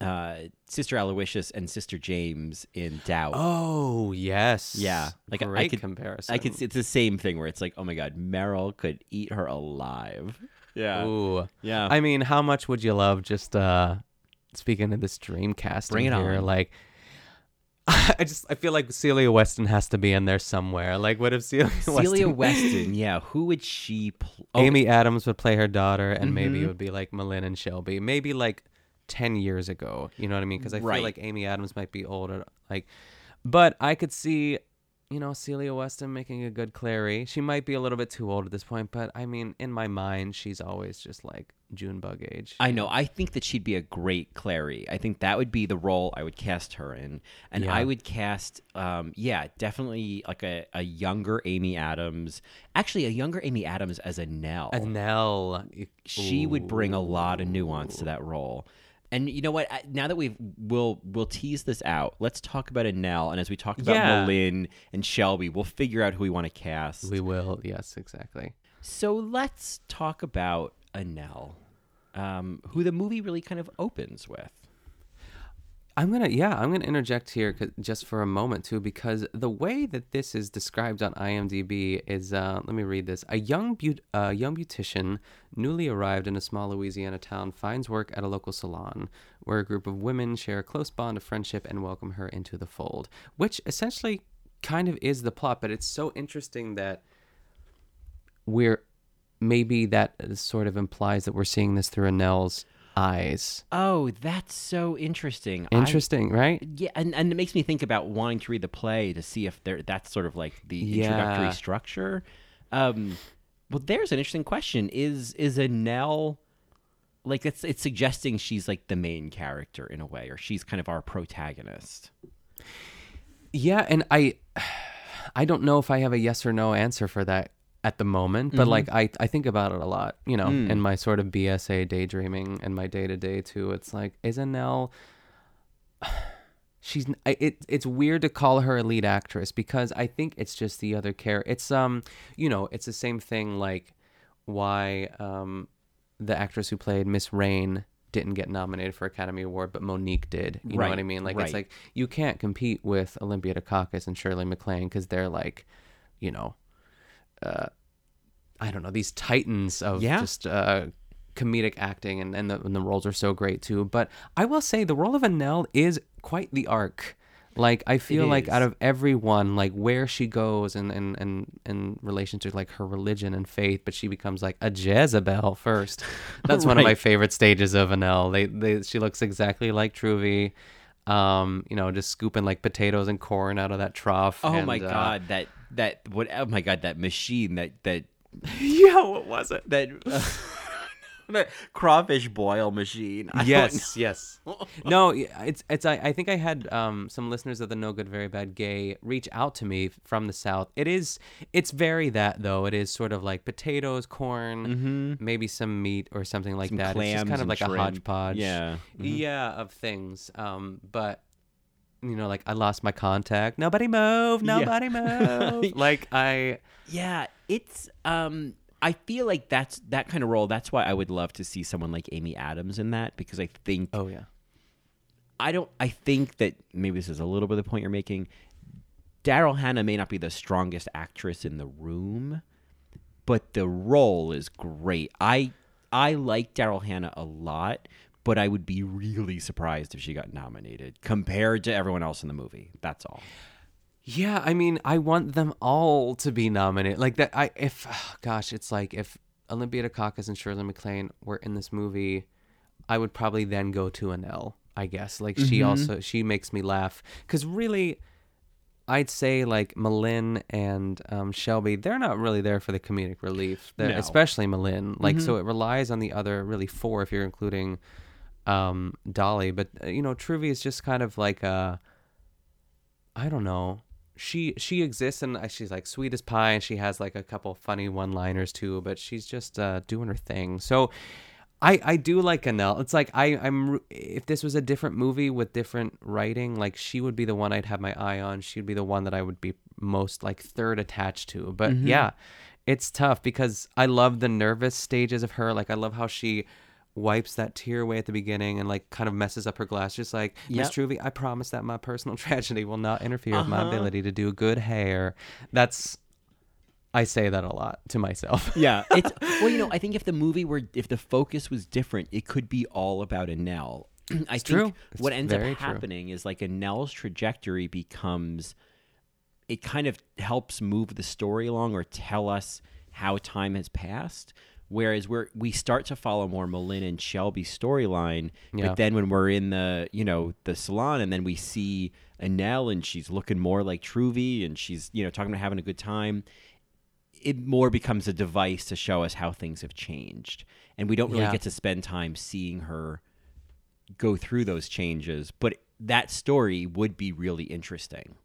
uh, Sister Aloysius and Sister James in Doubt. oh yes Yeah, like I- I great could comparison I could. It's the same thing where it's like, oh my god, Meryl could eat her alive. Yeah, Ooh. yeah. I mean, how much would you love just uh speaking of this dream casting Bring it here? on. Like I just I feel like Celia Weston has to be in there somewhere. Like what if Celia Celia Weston Weston. Yeah, who would she? Pl- oh, Amy Adams would play her daughter and maybe Mhm. it would be like M'Lynn and Shelby. Maybe like 10 years ago, you know what I mean? Cuz I Right. feel like Amy Adams might be older like but I could see you know, Celia Weston making a good Clairee. She might be a little bit too old at this point, but I mean, in my mind, she's always just like Junebug age. I know. I think that she'd be a great Clairee. I think that would be the role I would cast her in, and Yeah. I would cast, um, yeah, definitely like a, a younger Amy Adams. Actually, a younger Amy Adams as Annelle. A Nell. she would bring a lot of nuance to that role. And you know what? Now that we've we'll we'll tease this out, let's talk about Nell. And as we talk about Yeah. M'Lynn and Shelby, we'll figure out who we want to cast. We will. Yes, exactly. So let's talk about Annelle, um, who the movie really kind of opens with. I'm gonna yeah I'm gonna interject here just for a moment too because the way that this is described on IMDb is uh, let me read this. A young beaut- uh, young beautician newly arrived in a small Louisiana town finds work at a local salon where a group of women share a close bond of friendship and welcome her into the fold which essentially kind of is the plot but it's so interesting that we're maybe that sort of implies that we're seeing this through Annelle's eyes Oh, that's so interesting. I- interesting right yeah, and, and it makes me think about wanting to read the play to see if there that's sort of like the introductory Yeah. structure. Um, well, there's an interesting question: Is is Annelle like it's it's suggesting she's like the main character in a way, or she's kind of our protagonist? Yeah, and I I don't know if I have a yes or no answer for that at the moment, but like I I think about it a lot, you know, in my sort of BSA daydreaming and my day to day too. It's like is Annelle she's it it's weird to call her a lead actress because I think it's just the other character. It's um you know, it's the same thing like why um the actress who played Miss Rain didn't get nominated for Academy Award, but Mo'Nique did. You know what I mean? Like right. it's like you can't compete with Olympia Dukakis and Shirley MacLaine because they're like, you know, uh, I don't know, these titans of Yeah. just uh, comedic acting, and and the, and the roles are so great too. But I will say the role of Annelle is quite the arc. Like I feel like out of everyone, like where she goes and and and in relation to like her religion and faith, but she becomes like a Jezebel first. That's one of my favorite stages of Annelle. They they she looks exactly like Truvy. Um, you know, just scooping like potatoes and corn out of that trough. Oh and, my uh, god, that that what? Oh my god, that machine that that yeah, what was it? that. Uh, that crawfish boil machine. I yes, yes. No, it's it's. I, I think I had um some listeners of the No Good Very Bad Gay reach out to me from the south. It is it's very that though. It is sort of like potatoes, corn, maybe some meat or something like Mm-hmm. Some that. It's just kind of like a hodgepodge. Yeah. Mhm. yeah, of things. Um, but you know, like I lost my contact. Nobody move. Nobody move. like I. Yeah, it's um I feel like that's that kind of role. That's why I would love to see someone like Amy Adams in that because I think Oh yeah. I don't I think that maybe this is a little bit of the point you're making. Daryl Hannah may not be the strongest actress in the room, but the role is great. I I like Daryl Hannah a lot, but I would be really surprised if she got nominated compared to everyone else in the movie. That's all. Yeah, I mean, I want them all to be nominated. Like that. I if gosh, it's like if Olympia Dukakis and Shirley MacLaine were in this movie, I would probably then go to Annelle. I guess like she Mm-hmm. also she makes me laugh because really. I'd say like M'Lynn and um, Shelby, they're not really there for the comedic relief, No. especially M'Lynn. Like, Mm-hmm. so it relies on the other really four if you're including um, Dolly. But uh, you know, Truvy is just kind of like a, I don't know. She she exists and uh, she's like sweet as pie and she has like a couple funny one liners too, but she's just uh, doing her thing. So I I do like Annelle. It's like I I'm if this was a different movie with different writing, like she would be the one I'd have my eye on. She'd be the one that I would be most like third attached to. But yeah, it's tough because I love the nervous stages of her. Like I love how she wipes that tear away at the beginning and like kind of messes up her glass just like miss Yep. Truvy I promise that my personal tragedy will not interfere with my Uh-huh. ability to do good hair that's I say that a lot to myself Yeah, it's well, you know, I think if the movie were if the focus was different, it could be all about Annelle. I think true. It's what ends up very true. happening is like Annelle's trajectory becomes it kind of helps move the story along or tell us how time has passed. Whereas we're we start to follow more M'Lynn and Shelby's storyline, Yeah. but then when we're in the you know the salon and then we see Annelle and she's looking more like Truvy and she's you know talking about having a good time, it more becomes a device to show us how things have changed, and we don't really Yeah. get to spend time seeing her go through those changes. But that story would be really interesting.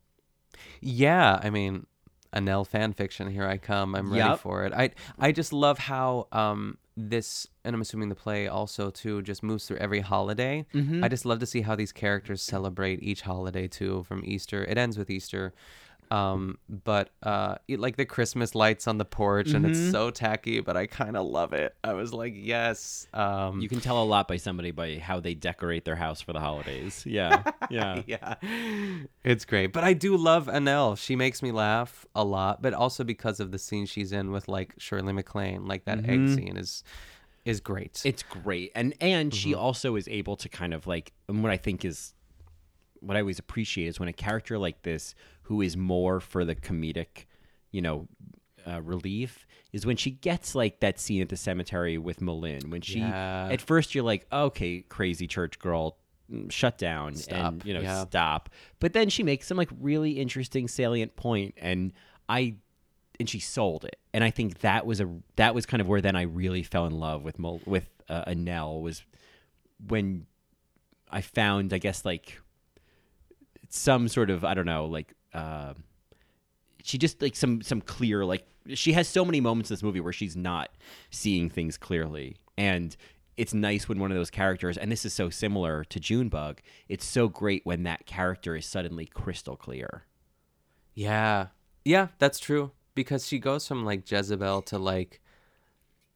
Yeah, I mean, Annelle fan fiction. Here I come. I'm ready Yep. for it. I I just love how um this, and I'm assuming the play also too, just moves through every holiday. Mm-hmm. I just love to see how these characters celebrate each holiday too, from Easter. It ends with Easter. Um, but uh, it- like the Christmas lights on the porch, and Mhm. it's so tacky, but I kind of love it. I was like, yes. Um, You can tell a lot by somebody by how they decorate their house for the holidays. Yeah, yeah. yeah, it's great. But I do love Annelle. She makes me laugh a lot, but also because of the scene she's in with like Shirley MacLaine. Like that egg Mhm. scene is is great. It's great, and and she Mhm. also is able to kind of like, and what I think is, what I always appreciate is when a character like this, who is more for the comedic, you know, uh, relief, is when she gets like that scene at the cemetery with M'Lynn. When she, Yeah. at first, you're like, okay, crazy church girl. mm, Shut down and Stop, you know yeah. stop. But then she makes some like really interesting salient point, and I and she sold it. And I think that was a that was kind of where then I really fell in love with Mol- with uh, Annelle was when I found I guess like some sort of I don't know like uh, she just like some some clear like she has so many moments in this movie where she's not seeing things clearly and it's nice when one of those characters and this is so similar to Junebug it's so great when that character is suddenly crystal clear Yeah. Yeah, that's true. Because she goes from like Jezebel to like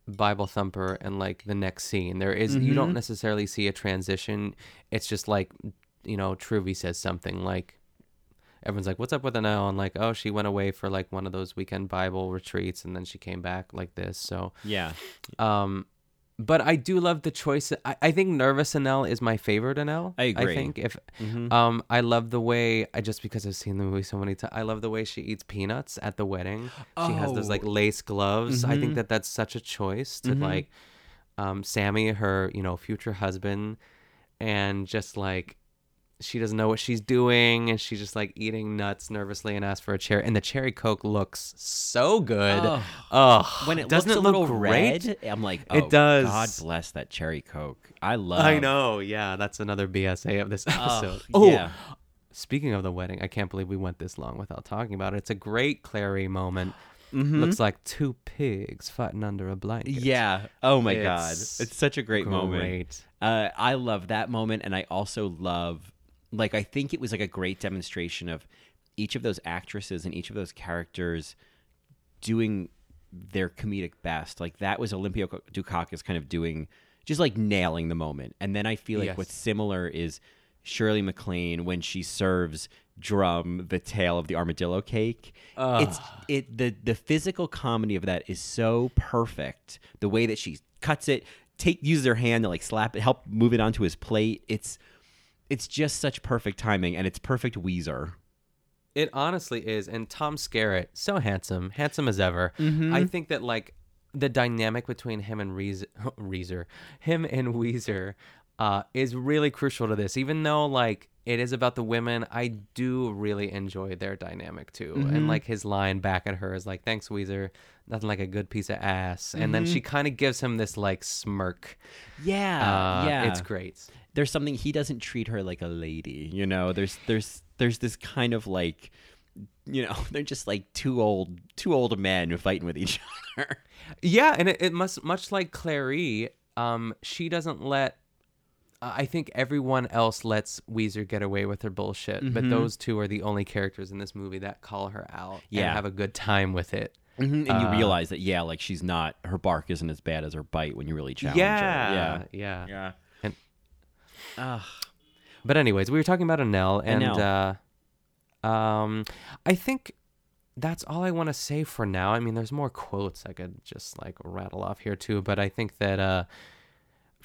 Bible thumper and like the next scene. There is- you don't Mhm. necessarily see a transition. It's just like you know, Truvy says something like everyone's like, What's up with Annelle? And like, oh, she went away for like one of those weekend Bible retreats and then she came back like this. So Yeah. Um but I do love the choice. I, I think Nervous Annelle is my favorite Annelle. I agree. I think if Mhm. um I love the way I just because I've seen the movie so many times. I love the way she eats peanuts at the wedding. She has those Oh. like lace gloves. I think Mhm. that that's such a choice to Mhm. like um Sammy, her you know future husband, and just like she doesn't know what she's doing and she's just like eating nuts nervously and asks for a cherry and the cherry coke looks so good oh when it doesn't looks it look great I'm like, oh, it does God bless that cherry coke. I love. I know. Yeah, that's another BSA of this episode. Ugh, oh, yeah. speaking of the wedding, I can't believe we went this long without talking about it. It's a great Clairee moment. Mhm. Looks like two pigs fighting under a blanket. Yeah. Oh my god, It's it's such a great, moment. Uh, I love that moment, and I also love, like, I think it was like a great demonstration of each of those actresses and each of those characters doing their comedic best. Like that was Olympia Dukakis kind of doing, just like nailing the moment. And then I feel like Yes. what's similar is Shirley MacLaine when she serves Drum the tail of the armadillo cake. It's it the the physical comedy of that is so perfect. The way that she cuts it, take uses her hand to like slap it, help move it onto his plate. It's it's just such perfect timing, and it's perfect Ouiser. It honestly is. And Tom Skerritt, so handsome, handsome as ever. Mhm. I think that like the dynamic between him and Reezer, Reezer him and Ouiser, uh, is really crucial to this. Even though like it is about the women, I do really enjoy their dynamic too. Mhm. And like his line back at her is like, "Thanks, Ouiser. Nothing like a good piece of ass." And then she kind of gives him this like smirk. Yeah, Uh, yeah, it's great. There's something he doesn't treat her like a lady. You know, there's there's there's this kind of like, you know, they're just like two old two old men fighting with each other. Yeah, and it, it must much like Clairee, um, she doesn't let. I think everyone else lets Ouiser get away with her bullshit, but Mhm. those two are the only characters in this movie that call her out Yeah. and have a good time with it. Mhm, And you Uh, realize that yeah, like she's not her bark isn't as bad as her bite when you really challenge yeah, her. yeah, Yeah, yeah. And Ugh. but anyways, we were talking about Annelle, and Annelle. uh, um, I think that's all I want to say for now. I mean, there's more quotes I could just like rattle off here too, but I think that uh, I'm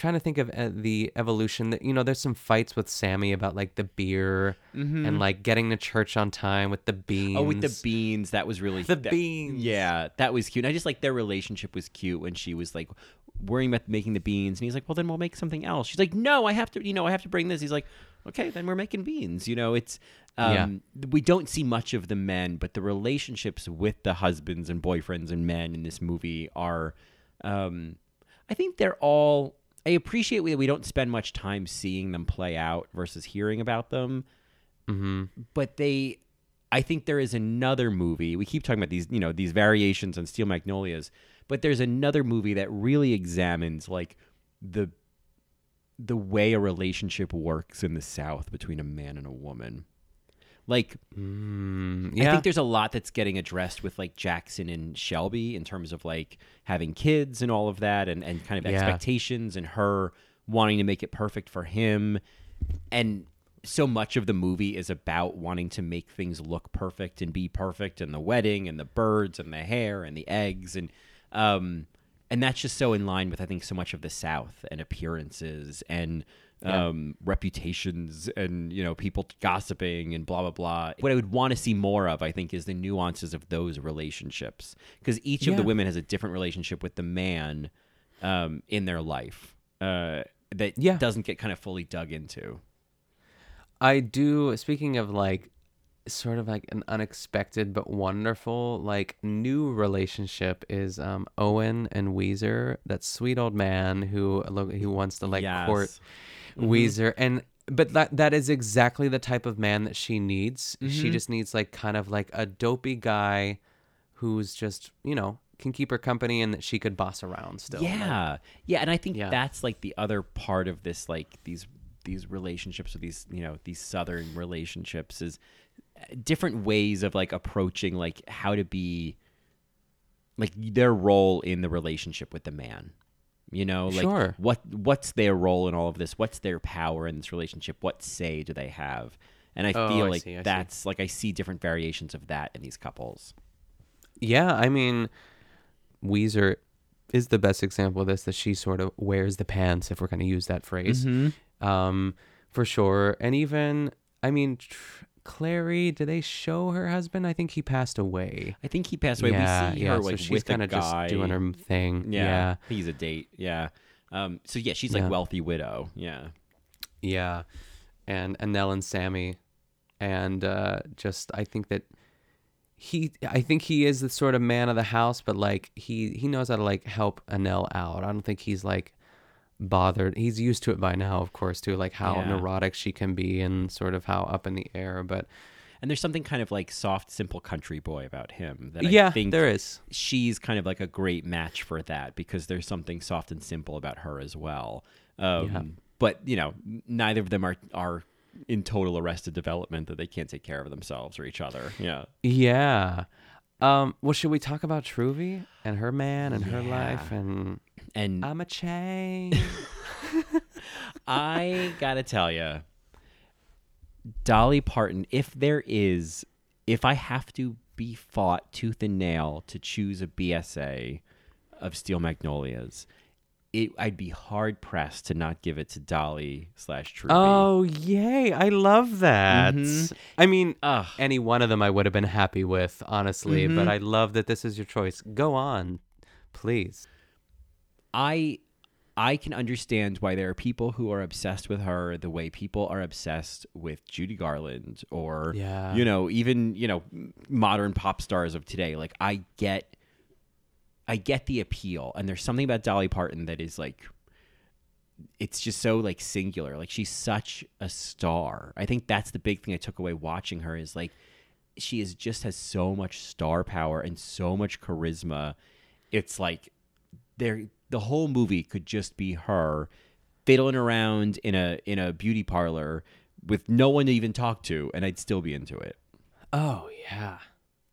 trying to think of uh, the evolution. That you know, there's some fights with Sammy about like the beer Mhm. and like getting to church on time with the beans. Oh, with the beans, that was really The that- beans. Yeah, that was cute. And I just like their relationship was cute when she was like worrying about making the beans, and he's like, "Well, then we'll make something else." She's like, "No, I have to. You know, I have to bring this." He's like, "Okay, then we're making beans." You know, it's um, we don't see much of the men, but the relationships with the husbands and boyfriends and men in this movie are, um, I think they're all. I appreciate that we don't spend much time seeing them play out versus hearing about them hmm but they I think there is another movie. We keep talking about these, you know, these variations on Steel Magnolias, but there's another movie that really examines like the the way a relationship works in the South between a man and a woman. Like, Mm, I think there's a lot that's getting addressed with like Jackson and Shelby in terms of like having kids and all of that, and and kind of Yeah. expectations and her wanting to make it perfect for him, and so much of the movie is about wanting to make things look perfect and be perfect and the wedding and the birds and the hair and the eggs and um and that's just so in line with I think so much of the South and appearances and Yeah. um reputations and you know people gossiping and blah blah blah. What I would want to see more of I think is the nuances of those relationships because each of the women has a different relationship with the man um in their life uh that Yeah. doesn't get kind of fully dug into. I do. Speaking of like, sort of like an unexpected but wonderful like new relationship is um Owen and Ouiser, that sweet old man who who wants to like court Mhm. Ouiser, and but that that is exactly the type of man that she needs. She Mhm. just needs like kind of like a dopey guy who's just you know can keep her company and that she could boss around still. Like, Yeah, yeah, and I think Yeah. that's like the other part of this, like these these relationships with these you know these southern relationships is uh, different ways of like approaching like how to be like their role in the relationship with the man. You know, like Sure. what what's their role in all of this? What's their power in this relationship? What say do they have? And I Oh, feel I like see, I see. that's like I see different variations of that in these couples. Yeah, I mean, Ouiser is the best example of this. That she sort of wears the pants, if we're going to use that phrase, Mhm. um, for sure. And even, I mean, tr- Clairee, do they show her husband? I think he passed away. I think he passed away. Yeah, we see yeah, her so like she's with a kinda just doing her thing. Yeah, Yeah. He's a date. Yeah. Um. So yeah, she's like Yeah. wealthy widow. Yeah. Yeah, and and Nell and Sammy, and uh, just I think that he, I think he is the sort of man of the house, but like he he knows how to like help Annelle out. I don't think he's like bothered. He's used to it by now, of course, too, like how Yeah. neurotic she can be and sort of how up in the air. But And there's something kind of like soft, simple country boy about him that I Yeah, think there is. She's kind of like a great match for that because there's something soft and simple about her as well. Um, Yeah. But you know, neither of them are are in total arrested development that they can't take care of themselves or each other. Yeah. yeah. Um, well, should we talk about Truvy and her man and her life and And I'm a chain? I gotta tell you, Dolly Parton, if there is, if I have to be fought tooth and nail to choose a BSA of Steel Magnolias, it I'd be hard pressed to not give it to Dolly slash Truvy. Oh, yay. I love that. Mhm. I mean, Ugh. any one of them I would have been happy with, honestly, but Mhm. I love that this is your choice. Go on, please. I I can understand why there are people who are obsessed with her the way people are obsessed with Judy Garland or Yeah. you know even you know modern pop stars of today. Like I get I get the appeal. And there's something about Dolly Parton that is like it's just so like singular. Like she's such a star. I think that's the big thing I took away watching her is like she is just has so much star power and so much charisma. It's like there the whole movie could just be her fiddling around in a in a beauty parlor with no one to even talk to and I'd still be into it. Oh, yeah.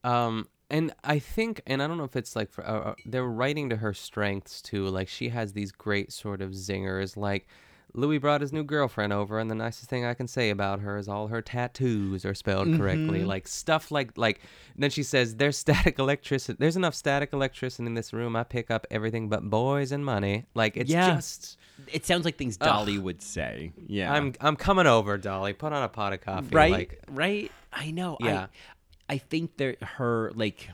Um, and I think, and I don't know if it's like for, uh, uh, they're writing to her strengths too. Like she has these great sort of zingers. Like Louis brought his new girlfriend over, and the nicest thing I can say about her is all her tattoos are spelled correctly. Mhm. Like stuff like like. Then she says, "There's static electricity. There's enough static electricity in this room. I pick up everything but boys and money. Like it's Yeah. just." It sounds like things Dolly would say. Yeah. I'm I'm coming over, Dolly. Put on a pot of coffee. right Like, right I know. Yeah. I, I think that her like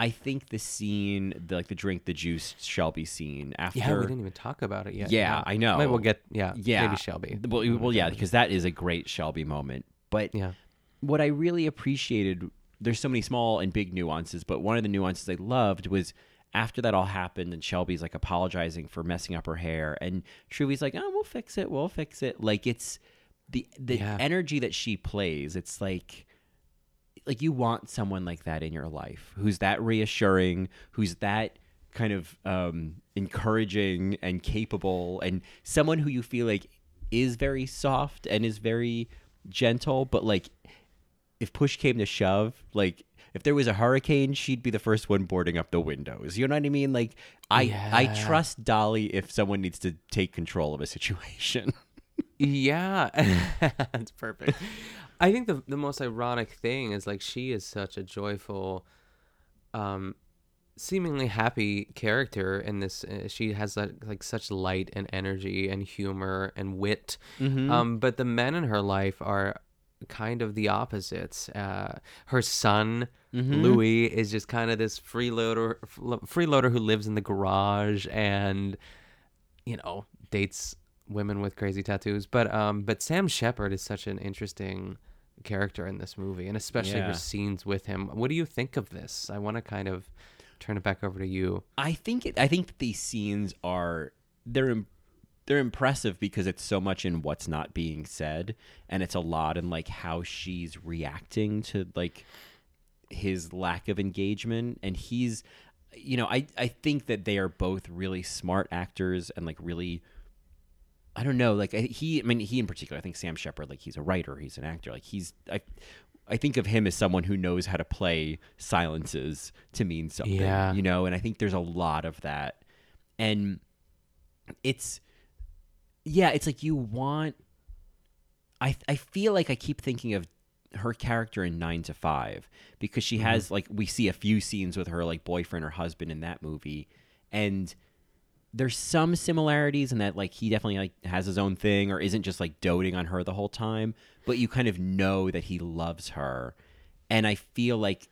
I think the scene, the, like the drink the juice Shelby scene after yeah, we didn't even talk about it yet. Yeah, I know. Maybe we'll get yeah, yeah, maybe Shelby. Well, well, yeah, because that is a great Shelby moment. But Yeah. what I really appreciated, there's so many small and big nuances, but one of the nuances I loved was after that all happened and Shelby's like apologizing for messing up her hair, and Truvy's like, "Oh, we'll fix it, we'll fix it." Like it's the the Yeah. energy that she plays. It's like like you want someone like that in your life who's that reassuring who's that kind of um, encouraging and capable and someone who you feel like is very soft and is very gentle but like if push came to shove, like if there was a hurricane, she'd be the first one boarding up the windows. You know what I mean? Like I I trust Dolly if someone needs to take control of a situation. Yeah, that's perfect. I think the the most ironic thing is like she is such a joyful, um, seemingly happy character in this. Uh, she has like, like such light and energy and humor and wit. Mhm. Um, but the men in her life are kind of the opposites. Uh, her son Mhm. Louis is just kind of this freeloader, freeloader who lives in the garage and you know dates women with crazy tattoos. But um, but Sam Shepard is such an interesting character in this movie, and especially Yeah. her scenes with him. What do you think of this? I want to kind of turn it back over to you. I think it, I think these scenes are they're im- they're impressive because it's so much in what's not being said, and it's a lot in like how she's reacting to like his lack of engagement, and he's, you know, I I think that they are both really smart actors and like really. I don't know, like he. I mean, he in particular. I think Sam Shepard, like he's a writer, he's an actor. Like he's. I, I think of him as someone who knows how to play silences to mean something. Yeah. You know, and I think there's a lot of that. And it's yeah, it's like you want I I feel like I keep thinking of her character in 9 to 5 because she mm-hmm. has like we see a few scenes with her like boyfriend or husband in that movie and there's some similarities in that like he definitely like has his own thing or isn't just like doting on her the whole time but you kind of know that he loves her. And i feel like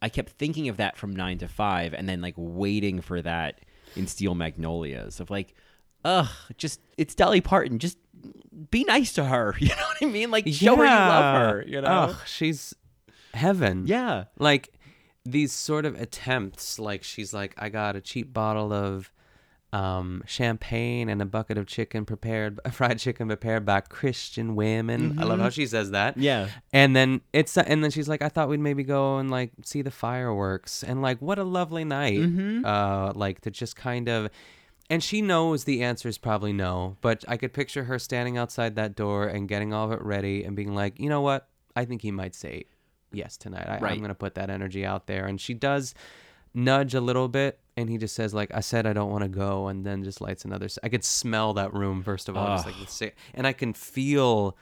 i kept thinking of that from 9 to 5 and then like waiting for that in steel magnolias of like ugh just it's dolly parton. Just be nice to her. You know what i mean? Like show her you love her you know? Ugh, she's heaven. Yeah. Like these sort of attempts, like she's like, I got a cheap bottle of um, champagne and a bucket of chicken prepared, fried chicken prepared by Christian women. I love how she says that. Mm-hmm. Yeah. And then it's and then she's like, I thought we'd maybe go and like see the fireworks and like what a lovely night. Mhm. Uh, like to just kind of. And she knows the answer is probably no, but I could picture her standing outside that door and getting all of it ready and being like, you know what? I think he might say yes tonight. I, Right. I'm going to put that energy out there. And she does nudge a little bit, and he just says, like, I said I don't want to go, and then just lights another. c- I could smell that room, first of all. Just like the and I can feel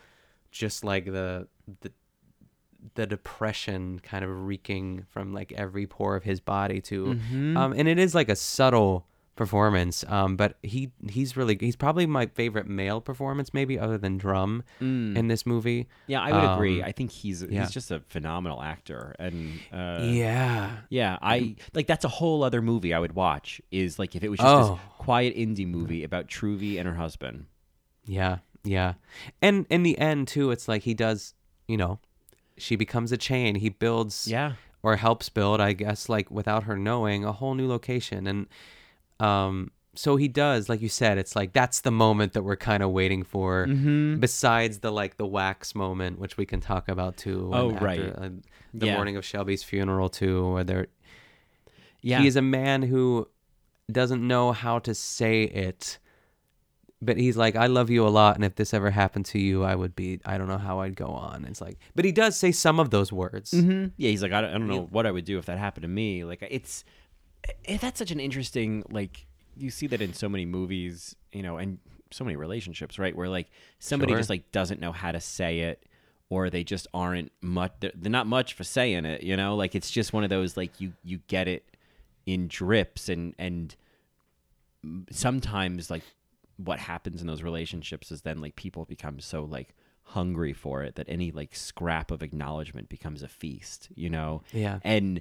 just like the, the, the depression kind of reeking from like every pore of his body too. Mhm. Um, and it is like a subtle performance. Um, but he he's really he's probably my favorite male performance, maybe other than Drum Mm. in this movie. Yeah, I would agree. Um, I think he's yeah. he's just a phenomenal actor, and uh, Yeah. yeah. I like that's a whole other movie I would watch. Is like if it was just Oh. this quiet indie movie about Truvy and her husband. Yeah, yeah. And in the end too, it's like he does, you know, she becomes a chain. He builds Yeah. or helps build, I guess, like without her knowing, a whole new location. And um so he does, like you said, it's like that's the moment that we're kind of waiting for. Mhm. Besides the like the wax moment, which we can talk about too. Oh, after, right. uh, the Yeah. morning of Shelby's funeral too, where they're Yeah. he is a man who doesn't know how to say it but he's like i love you a lot and if this ever happened to you i would be i don't know how i'd go on it's like but he does say some of those words Mm-hmm. Yeah, he's like, I don't, I don't know what I would do if that happened to me. Like, it's Eh, that's such an interesting like you see that in so many movies, you know, and so many relationships, right? Where like somebody Sure. just like doesn't know how to say it, or they just aren't much. They're, they're not much for saying it, you know. Like it's just one of those like you you get it in drips, and and sometimes like what happens in those relationships is then like people become so like hungry for it that any like scrap of acknowledgement becomes a feast you know Yeah. and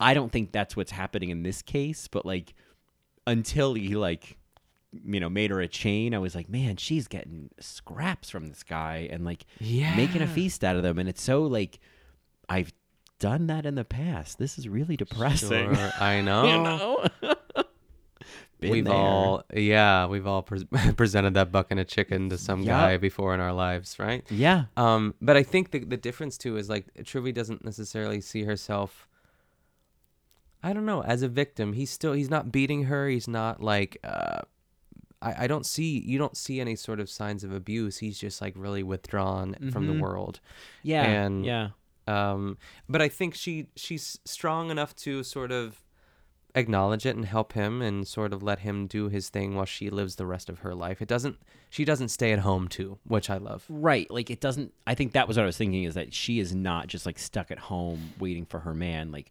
i don't think that's what's happening in this case but like until he like you know made her a chain i was like man she's getting scraps from this guy and like yeah. making a feast out of them and it's so like i've done that in the past this is really depressing Sure, i know, you know we've there. all yeah we've all pre- presented that bucket of chicken to some Yup. guy before in our lives right yeah um but i think the, the difference too is like Truvy doesn't necessarily see herself i don't know as a victim he's still he's not beating her he's not like uh I, I don't see you don't see any sort of signs of abuse he's just like really withdrawn from the Mhm. world Yeah, and yeah. Um, but I think she she's strong enough to sort of acknowledge it and help him and sort of let him do his thing while she lives the rest of her life. It doesn't she doesn't stay at home too, which I love. Right. Like it doesn't I think that was what I was thinking is that she is not just like stuck at home waiting for her man. Like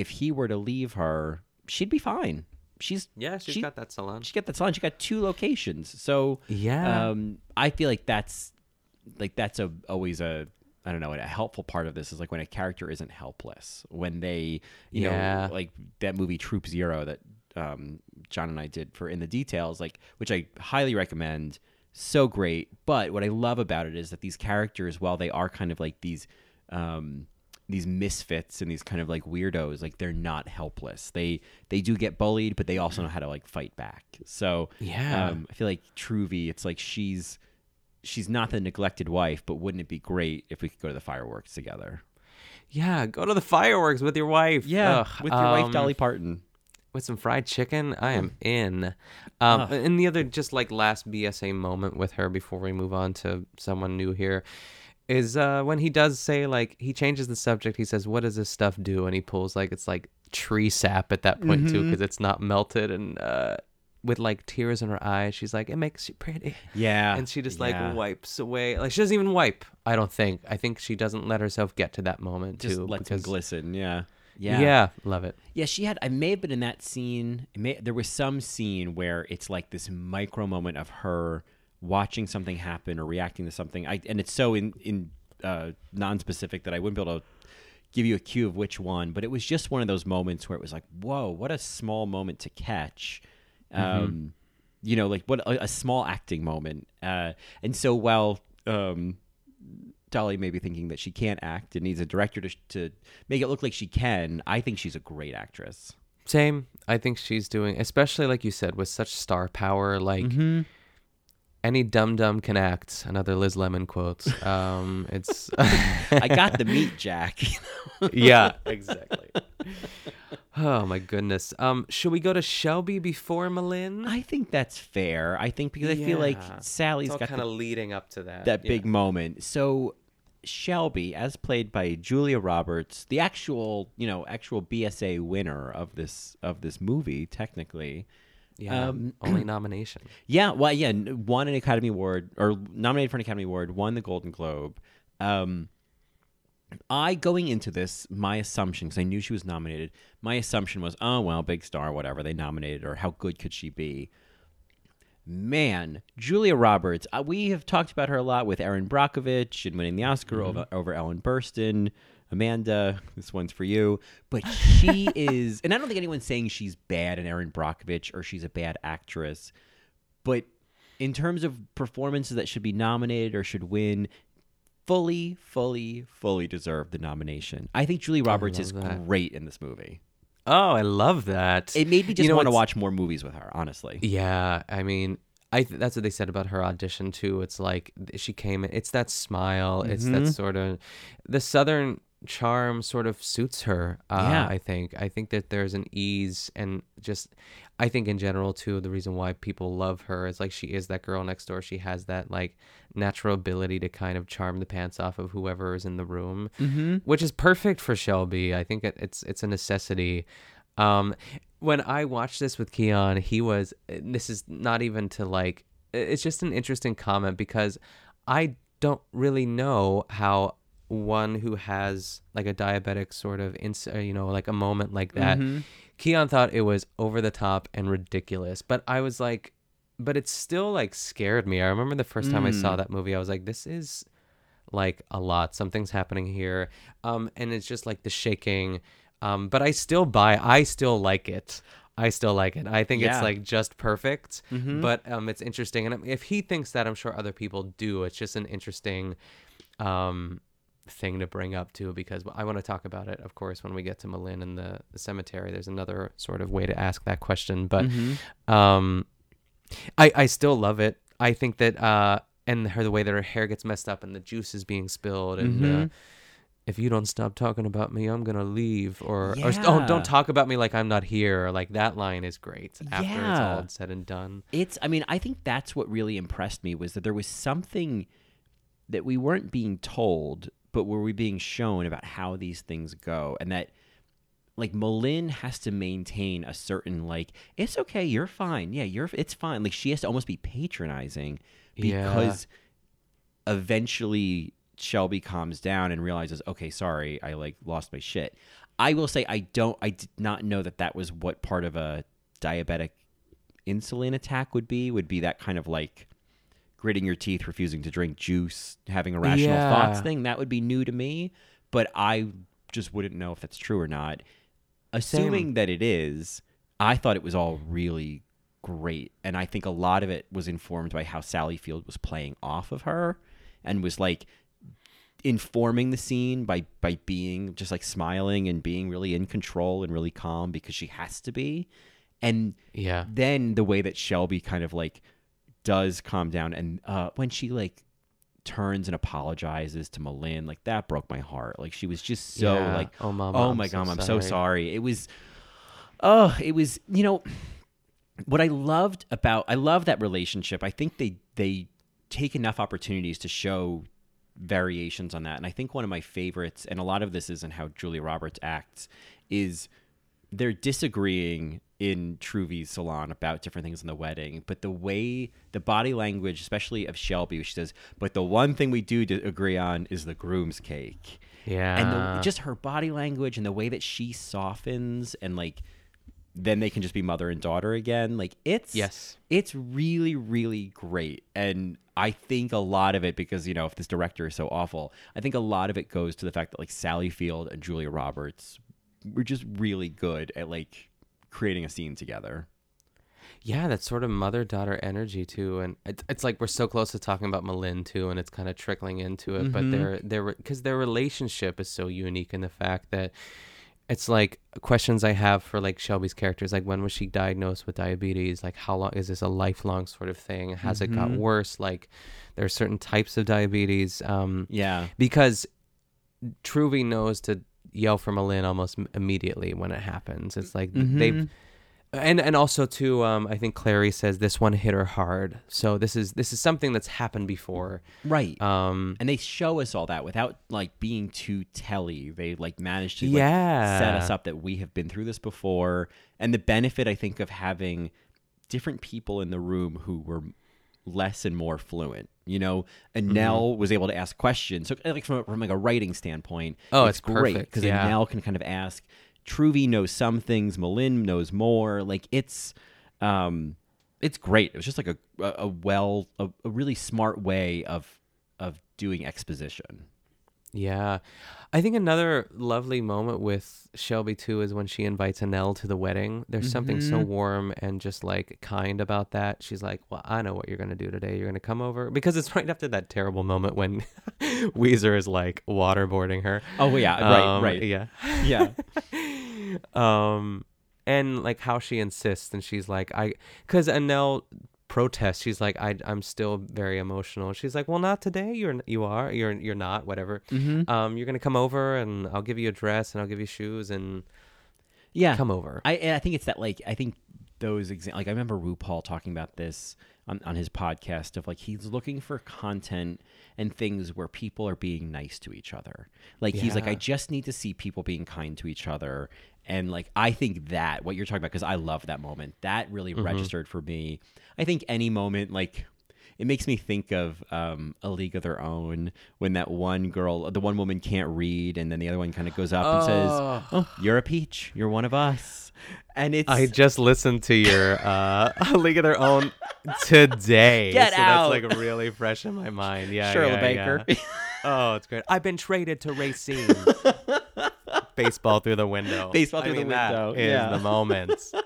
if he were to leave her, she'd be fine. She's Yeah, she's she- got that salon. She got that salon. She got two locations. So Yeah. um, I feel like that's like that's a always a I don't know a helpful part of this is like when a character isn't helpless when they you Yeah. know like that movie Troop Zero that um, John and I did for In the Details like which I highly recommend so great but what I love about it is that these characters while they are kind of like these um, these misfits and these kind of like weirdos like they're not helpless. They they do get bullied but they also know how to like fight back. So Yeah. um, I feel like Truvy it's like she's she's not the neglected wife but wouldn't it be great if we could go to the fireworks together? Yeah, go to the fireworks with your wife. Ugh, with your wife um, Dolly Parton. with some fried chicken, I am in. Um, and the other just like last BSA moment with her before we move on to someone new here is uh, when he does say like he changes the subject. He says, "What does this stuff do?" And he pulls like it's like tree sap at that point too Mhm. because it's not melted and. Uh, with like tears in her eyes, she's like, "It makes you pretty." Yeah, and she just yeah. like wipes away. Like she doesn't even wipe. I don't think. I think she doesn't let herself get to that moment just too. lets because glisten yeah yeah, love it. Yeah, she had. I may have been in that scene. May, there was some scene where it's like this micro moment of her watching something happen or reacting to something. I and it's so in in uh, non-specific that I wouldn't be able to give you a cue of which one. But it was just one of those moments where it was like, whoa, what a small moment to catch. Um, You know, like what a, a small acting moment. Uh, and so while um, Dolly may be thinking that she can't act and needs a director to, to make it look like she can. I think she's a great actress. Same. I think she's doing, especially like you said, with such star power. Like any dum dum can act. Another Liz Lemon quote. Um, it's. I got the meat, Jack. yeah, exactly. Oh my goodness. Um, should we go to Shelby before M'Lynn? I think that's fair. I think because I feel like Yeah. Sally's got kind of leading up to that. that yeah. big moment. So Shelby, as played by Julia Roberts, the actual, you know, actual BSA winner of this of this movie, technically. Yeah, Um, only nomination. Yeah, well, yeah, won an Academy Award or nominated for an Academy Award, won the Golden Globe. Um, I going into this, my assumption, because I knew she was nominated, my assumption was, oh well, big star, whatever they nominated her. How good could she be? Man, Julia Roberts. Uh, we have talked about her a lot with Erin Brockovich and winning the Oscar over, over Ellen Burstyn. Amanda, this one's for you. But she is, and I don't think anyone's saying she's bad in Erin Brockovich or she's a bad actress. But in terms of performances that should be nominated or should win, fully, fully, fully deserve the nomination. I think Julie Roberts is that. great in this movie. Oh, I love that. It made me just You know, want to watch more movies with her, honestly. Yeah, I mean, I th- that's what they said about her audition too. It's like she came in. It's that smile. It's that Mhm. sort of the southern charm sort of suits her. Uh, Yeah. I think. I think that there's an ease and just. I think in general too, the reason why people love her is like she is that girl next door. She has that like natural ability to kind of charm the pants off of whoever is in the room, Mhm. which is perfect for Shelby. I think it, it's it's a necessity. Um, when I watched this with Keon, he was. This is not even to like. It's just an interesting comment because I don't really know how one who has like a diabetic sort of ins- uh, you know like a moment like that. Mhm. Keon thought it was over the top and ridiculous, but I was like, but it still like scared me. I remember the first time I saw Mm. that movie, I was like, this is like a lot. Something's happening here. Um, and it's just like the shaking. Um, but I still buy. I still like it. I still like it. I think Yeah. it's like just perfect. Mhm. But um, it's interesting, and if he thinks that, I'm sure other people do. It's just an interesting um thing to bring up too because I want to talk about it of course when we get to M'Lynn and the, the cemetery there's another sort of way to ask that question but Mhm. um I I still love it I think that uh and her the way that her hair gets messed up and the juice is being spilled and uh, Mhm. if you don't stop talking about me I'm going to leave or or oh Yeah. don't talk about me like I'm not here like that line is great after it's Yeah. all said and done It's I mean, I think that's what really impressed me was that there was something that we weren't being told, but were we being shown about how these things go and that like M'Lynn has to maintain a certain like it's okay, you're fine. Yeah, you're it's fine. Like she has to almost be patronizing Yeah. because eventually Shelby calms down and realizes, okay, sorry, I like lost my shit. I will say I don't I did not know that that was what part of a diabetic insulin attack would be would be that kind of like gritting your teeth refusing to drink juice having irrational Yeah. thoughts thing that would be new to me but i just wouldn't know if that's true or not assuming Same. that it is i thought it was all really great and i think a lot of it was informed by how sally field was playing off of her and was like informing the scene by by being just like smiling and being really in control and really calm because she has to be and Yeah. then the way that Shelby kind of like does calm down and uh when she like turns and apologizes to M'Lynn like that broke my heart like she was just so Yeah. like Oh, Mama, oh I'm my so god I'm so sorry." sorry it was oh it was you know what I loved about I love that relationship. I think they they take enough opportunities to show variations on that. And I think one of my favorites, and a lot of this is in how Julia Roberts acts, is they're disagreeing in Truvy's salon about different things in the wedding, but the way the body language, especially of Shelby, she says, "But the one thing we do d- agree on is the groom's cake." Yeah. and the, just her body language and the way that she softens and like then they can just be mother and daughter again like it's Yes. it's really really great and i think a lot of it because you know if this director is so awful i think a lot of it goes to the fact that like sally field and julia roberts were just really good at like creating a scene together Yeah, that sort of mother daughter energy too, and it's, it's like we're so close to talking about M'Lynn too, and it's kind of trickling into it. But Mhm. their their because their relationship is so unique in the fact that it's like questions I have for like Shelby's characters, like when was she diagnosed with diabetes? Like how long is this a lifelong sort of thing? Has it got Mhm. worse? Like there are certain types of diabetes. Um, yeah because Truvy knows to yell for M'Lynn almost immediately when it happens. It's like th- they've and and also too um I think Clairee says this one hit her hard. So this is this is something that's happened before. right Um and they show us all that without like being too telly. They like managed to like, Yeah. set us up that we have been through this before. And the benefit I think of having different people in the room who were less and more fluent. You know, and Mm-hmm. Nell was able to ask questions. So like from, from like a writing standpoint, Oh, it's great because yeah. Nell can kind of ask. Truvy knows some things. M'Lynn knows more. Like it's, um, it's great. It was just like a a, a well a, a really smart way of of doing exposition. Yeah. I think another lovely moment with Shelby too is when she invites Annelle to the wedding. There's something so Mhm. warm and just like kind about that. She's like, Well, I know what you're gonna do today. You're gonna come over because it's right after that terrible moment when Ouiser is like waterboarding her. Oh, yeah, right, Um, right. Yeah. Yeah. um and like how she insists and she's like I cuz Annelle protests. She's like I I'm still very emotional. She's like, "Well, not today. You're you are. You're you're not, whatever. Mhm. Um you're going to come over and I'll give you a dress and I'll give you shoes and yeah come over. I I think it's that like I think those examples like I remember RuPaul talking about this on, on his podcast of like he's looking for content and things where people are being nice to each other. Like he's like I just need to see people being kind to each other and like I think that what you're talking about because I love that moment. That really Mhm. registered for me. I think any moment like it makes me think of um, a league of their own when that one girl, the one woman can't read, and then the other one kind of goes up and Oh. says, "Oh, you're a peach. You're one of us." And it's I just listened to your uh League of Their Own today. Get so out. that's like really fresh in my mind. Yeah. Shirley yeah, Baker. yeah. oh, it's great. I've been traded to Racine. Baseball through the window. Baseball I through the mean, that window, is yeah. the moments.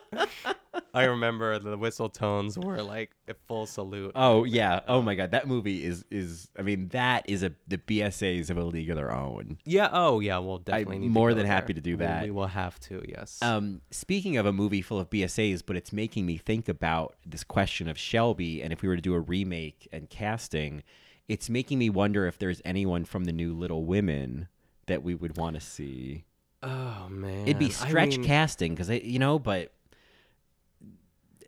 I remember the whistle tones were like a full salute. Oh yeah. Oh my god. That movie is is. I mean, that is a the BSAs of a league of their own. Yeah. Oh, yeah. We'll definitely I'm need to more go than there. happy to do We- that. We will have to. Yes. Um, speaking of a movie full of BSAs, but it's making me think about this question of Shelby, and if we were to do a remake and casting, it's making me wonder if there's anyone from the new Little Women that we would want to see. Oh man. It'd be I stretch mean, casting because you know, but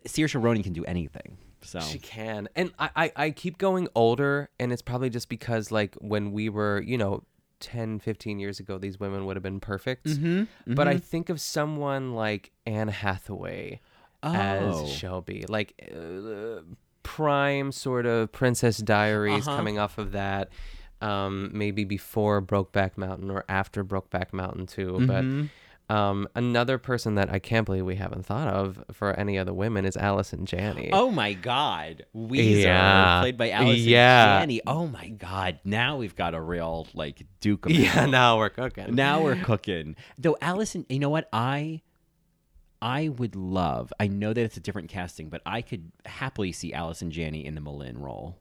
Saoirse Ronan can do anything. So She can. And I, I, I keep going older, and it's probably just because, like, when we were, you know, 10, 15 years ago, these women would have been perfect. Mhm, But I think of someone like Anne Hathaway Oh. as Shelby, like uh, prime sort of Princess Diaries Uh-huh. coming off of that. Um, maybe before Brokeback Mountain or after Brokeback Mountain too. Mhm. But um, another person that I can't believe we haven't thought of for any other women is Allison Janney. Oh my God, Ouiser, Yeah. played by Allison Yeah. Janney. Oh my God, now we've got a real like Duke of Yeah, now we're cooking. Now we're cooking. Though Allison, you know what? I I would love. I know that it's a different casting, but I could happily see Allison Janney in the M'Lynn role.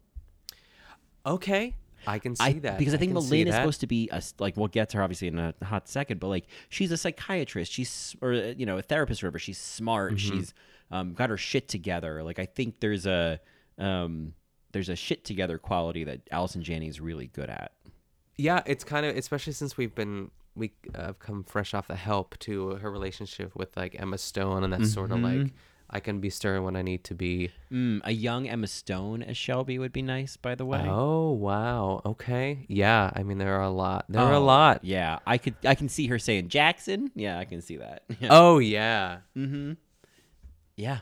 Okay, I can see I, that because I think can M'Lynn is supposed to be a like we'll get to her obviously in a hot second, but like she's a psychiatrist, she's or uh, you know a therapist or whatever. She's smart. Mm-hmm. She's um, got her shit together. Like I think there's a um, there's a shit together quality that Allison Janney is really good at. Yeah, it's kind of especially since we've been we uh, have come fresh off the help to her relationship with like Emma Stone, and that's sort of like I can be stern when I need to be. Mm, a young Emma Stone as Shelby would be nice, by the way. Oh wow, okay, yeah. I mean, there are a lot. There are a Oh, lot. Yeah, I could I can see her saying Jackson. Yeah, I can see that. Yeah. Oh yeah. Mm-hmm. Yeah.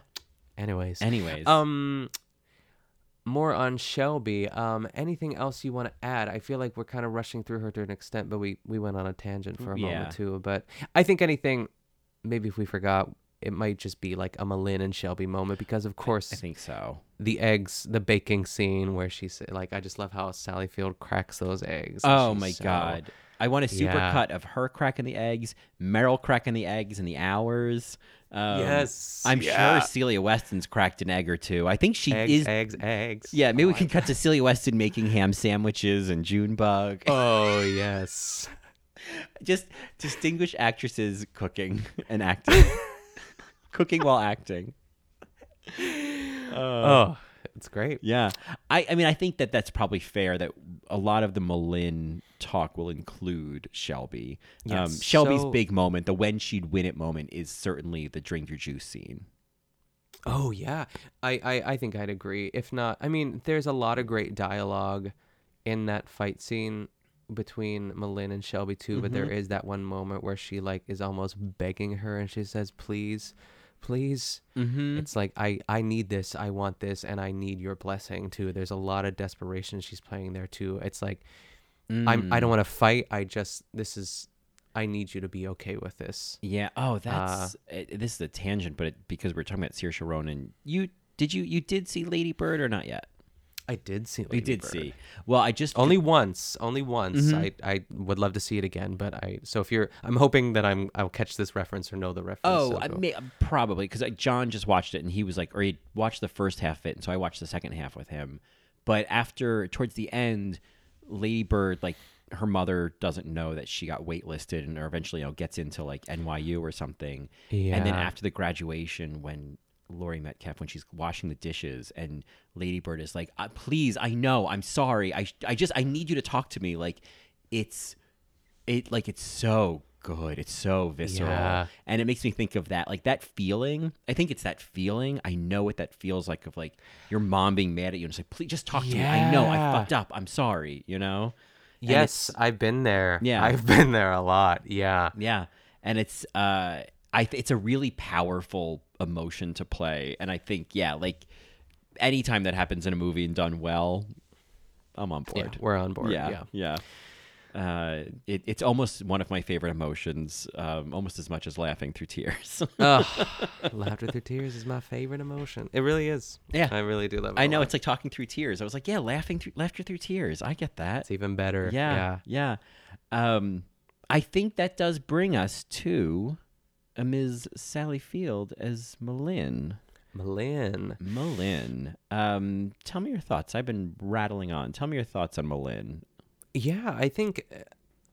Anyways. Anyways. Um. More on Shelby. Um. Anything else you want to add? I feel like we're kind of rushing through her to an extent, but we we went on a tangent for a Yeah. moment too. But I think anything, maybe if we forgot, it might just be like a M'Lynn and Shelby moment because of course I think so. the eggs, the baking scene where she's like, I just love how Sally Field cracks those eggs. Oh my so- god. I want a super Yeah. cut of her cracking the eggs, Meryl cracking the eggs and the hours. Um, Yes, I'm yeah. sure Celia Weston's cracked an egg or two. I think she Eggs, is. eggs, eggs. Yeah, maybe Oh we can cut to Celia Weston making ham sandwiches and Junebug. Oh yes. Just distinguished actresses cooking and acting. cooking while acting. Oh, it's great. Yeah. I, I mean, I think that that's probably fair that a lot of the M'Lynn talk will include Shelby. um, Shelby's So- big moment, the when she'd win it moment, is certainly the drink your juice scene. Oh yeah, I, I I think I'd agree. If not, I mean, there's a lot of great dialogue in that fight scene between M'Lynn and Shelby too. But there Mhm. is that one moment where she like is almost begging her, and she says, "Please, please." Mm-hmm. It's like I I need this, I want this, and I need your blessing too. There's a lot of desperation she's playing there too. It's like I'm I Mm. don't want to fight. I just this is I need you to be okay with this. Yeah. Oh, that's uh, this is a tangent, but it, because we're talking about Saoirse Ronan, you did you you did see Lady Bird or not yet? I did see. Lady did Bird. see. Well, I just Only once, only once. Mhm. I, I would love to see it again, but I. So if you're, I'm hoping that I'm, I'll catch this reference or know the reference. Oh, so I may, probably because John just watched it and he was like, or he watched the first half of it, and so I watched the second half with him. But after, towards the end, Lady Bird, like her mother doesn't know that she got waitlisted, and or eventually, you know, gets into like NYU or something. Yeah. And then after the graduation, when Laurie Metcalf, when she's washing the dishes, and Lady Bird is like, uh, "Please, I know, I'm sorry. I, I just, I need you to talk to me." Like, it's, it, like, it's so good. It's so visceral, Yeah. and it makes me think of that, like that feeling. I think it's that feeling. I know what that feels like of like your mom being mad at you and it's like, "Please, just talk to me. I know I fucked up. I'm sorry." You know. And yes, I've been there. Yeah. I've been there a lot. Yeah. Yeah, and it's uh, I it's a really powerful emotion to play, and I think yeah, like anytime that happens in a movie and done well, I'm on Yeah, board. we're on board. Yeah, Yeah. yeah. Uh, it, it's almost one of my favorite emotions, um, almost as much as laughing through tears. Ugh, laughter through tears is my favorite emotion. It really is. Yeah. I really do love it. I know lot. it's like talking through tears. I was like, yeah, laughing through laughter through tears. I get that. It's even better. Yeah, Yeah. yeah. Um, I think that does bring us to a Ms. Sally Field as M'Lynn. M'Lynn. M'Lynn. Um, tell me your thoughts. I've been rattling on. Tell me your thoughts on M'Lynn. Yeah, I think uh,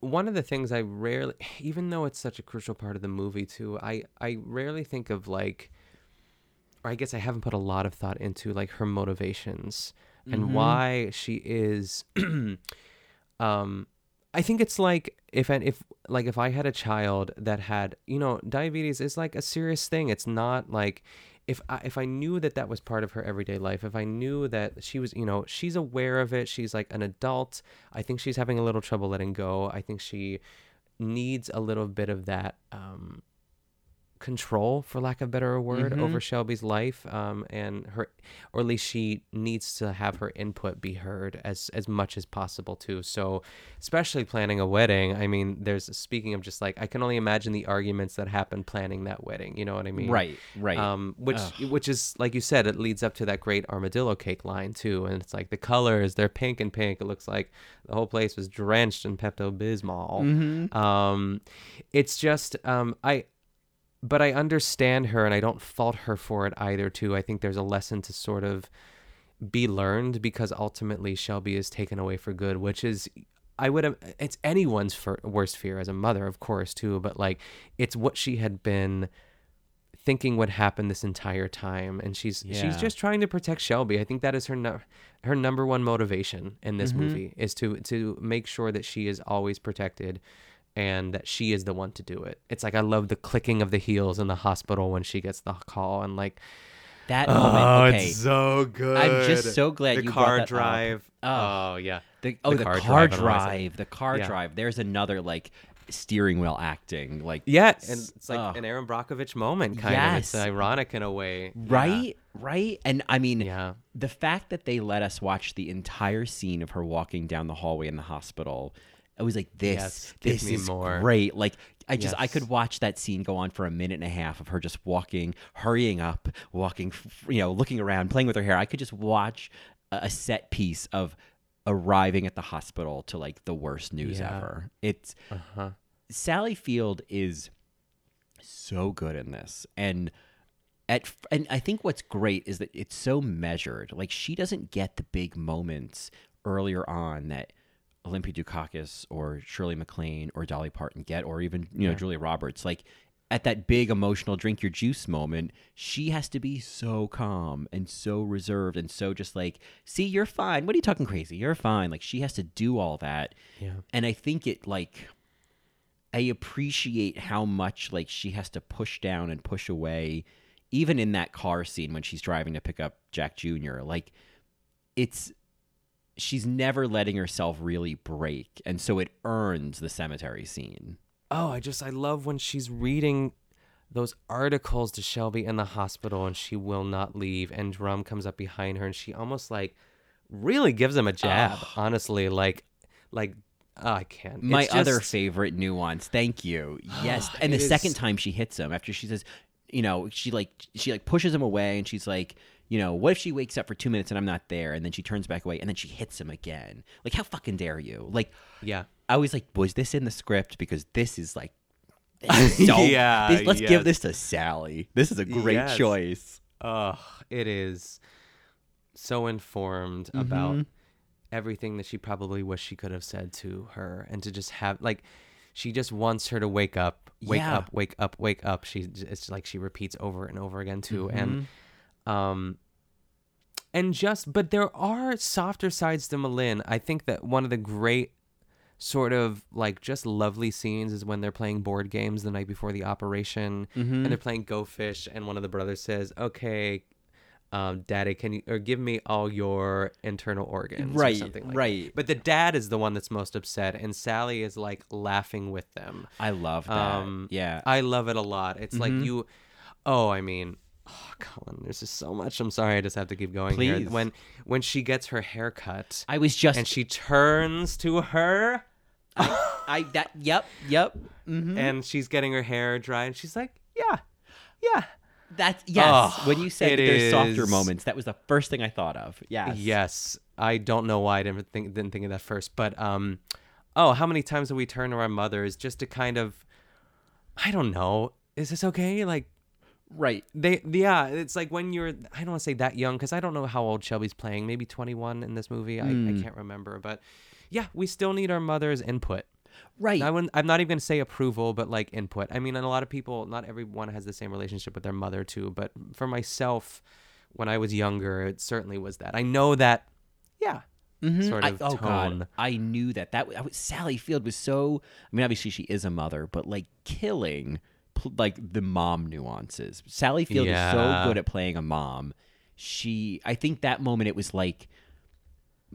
one of the things I rarely, even though it's such a crucial part of the movie too, I I rarely think of like, or I guess I haven't put a lot of thought into like her motivations and Mhm. why she is, um, I think it's like if an- if like if I had a child that had you know diabetes is like a serious thing. It's not like if I, if I knew that that was part of her everyday life. If I knew that she was you know she's aware of it. She's like an adult. I think she's having a little trouble letting go. I think she needs a little bit of that um, control, for lack of a better word, Mhm. over Shelby's life, um, and her, or at least she needs to have her input be heard as as much as possible too. So, especially planning a wedding. I mean, there's speaking of just like I can only imagine the arguments that happen planning that wedding. You know what I mean? Right, right. Um, which Ugh. which is like you said, it leads up to that great armadillo cake line too, and it's like the colors they're pink and pink. It looks like the whole place was drenched in Pepto Bismol. Mhm. Um, it's just um, I, but I understand her, and I don't fault her for it either. Too, I think there's a lesson to sort of be learned because ultimately Shelby is taken away for good, which is. I would have. It's anyone's worst fear as a mother, of course, too. But like, it's what she had been thinking would happen this entire time, and she's she's just trying to protect Shelby. I think that is her nu- her number one motivation in this Mhm. movie is to to make sure that she is always protected, and that she is the one to do it. It's like I love the clicking of the heels in the hospital when she gets the call, and like That oh, moment, okay. it's so good. I'm just so glad the you brought car that up. drive. Oh. Oh, yeah. The, oh, the, car, drive, drive, I don't know why I said it. the car Yeah. drive. There's another like steering wheel acting, like yes and it's like ugh. an Erin Brockovich moment, kind of. It's ironic in a way, Yeah. right, right. And I mean, Yeah. the fact that they let us watch the entire scene of her walking down the hallway in the hospital, I was like, this, Yes, this is more. great. Like, I just, I could watch that scene go on for a minute and a half of her just walking, hurrying up, walking, you know, looking around, playing with her hair. I could just watch a, a set piece of arriving at the hospital to like the worst news Yeah. ever. It's Uh-huh. Sally Field is so good in this, and at and I think what's great is that it's so measured. Like she doesn't get the big moments earlier on that Olympia Dukakis or Shirley MacLaine or Dolly Parton get, or even you know Yeah. Julia Roberts. Like at that big emotional drink your juice moment, she has to be so calm and so reserved and so just like, see, you're fine. What are you talking crazy? You're fine. Like she has to do all that. Yeah. And I think it like I appreciate how much like she has to push down and push away, even in that car scene when she's driving to pick up Jack Jr. Like it's she's never letting herself really break, and so it earns the cemetery scene. Oh, I just I love when she's reading those articles to Shelby in the hospital and she will not leave and Drum comes up behind her and she almost like really gives him a jab, honestly, like like oh, I can't. My other favorite nuance. Thank you. Yes, and the It second time she hits him after she says, you know, she like she like pushes him away, and she's like, you know, what if she wakes up for two minutes and I'm not there, and then she turns back away, and then she hits him again? Like, how fucking dare you? Like, Yeah. I was like, was this in the script? Because this is like, this is so, Yeah, this- let's give this to Sally. This is a great Yes. choice. Ugh, it is so informed about Mhm. everything that she probably wished she could have said to her, and to just have like, she just wants her to wake up, wake Yeah. up, wake up, wake up. She it's like she repeats over and over again too, Mm-hmm. and um, and just but there are softer sides to M'Lynn. I think that one of the great sort of like just lovely scenes is when they're playing board games the night before the operation Mhm. and they're playing Go Fish and one of the brothers says, "Okay, um, Daddy, can you or give me all your internal organs or Right, something like right. That. But the dad is the one that's most upset, and Sally is like laughing with them. I love that. Um, yeah. I love it a lot. It's like Mhm. you, oh, I mean, oh, Colin, there's just so much. I'm sorry, I just have to keep going here. Please. When when she gets her hair cut, I was just and she turns to her, I that yep yep mhm. and she's getting her hair dry, and she's like, yeah, yeah. That's yes. Oh, when you said that there's softer moments, that was the first thing I thought of. Yes. Yes, I don't know why I didn't think didn't think of that first, but um, oh, how many times do we turn to our mothers just to kind of, I don't know, is this okay? Like, Right. they, yeah, it's like when you're, I don't want to say that young because I don't know how old Shelby's playing, maybe 21 in this movie, I, I Mm. can't remember, but yeah, we still need our mother's input. Right. I wouldn't, I'm not even gonna say approval, but like input. I mean, and a lot of people, not everyone has the same relationship with their mother too. But for myself, when I was younger, it certainly was that. I know that, yeah, sort I, of oh tone. god, I knew that. That I was, Sally Field was so. I mean, obviously she is a mother, but like killing like the mom nuances. Sally Field is so good at playing a mom. She, I think that moment it was like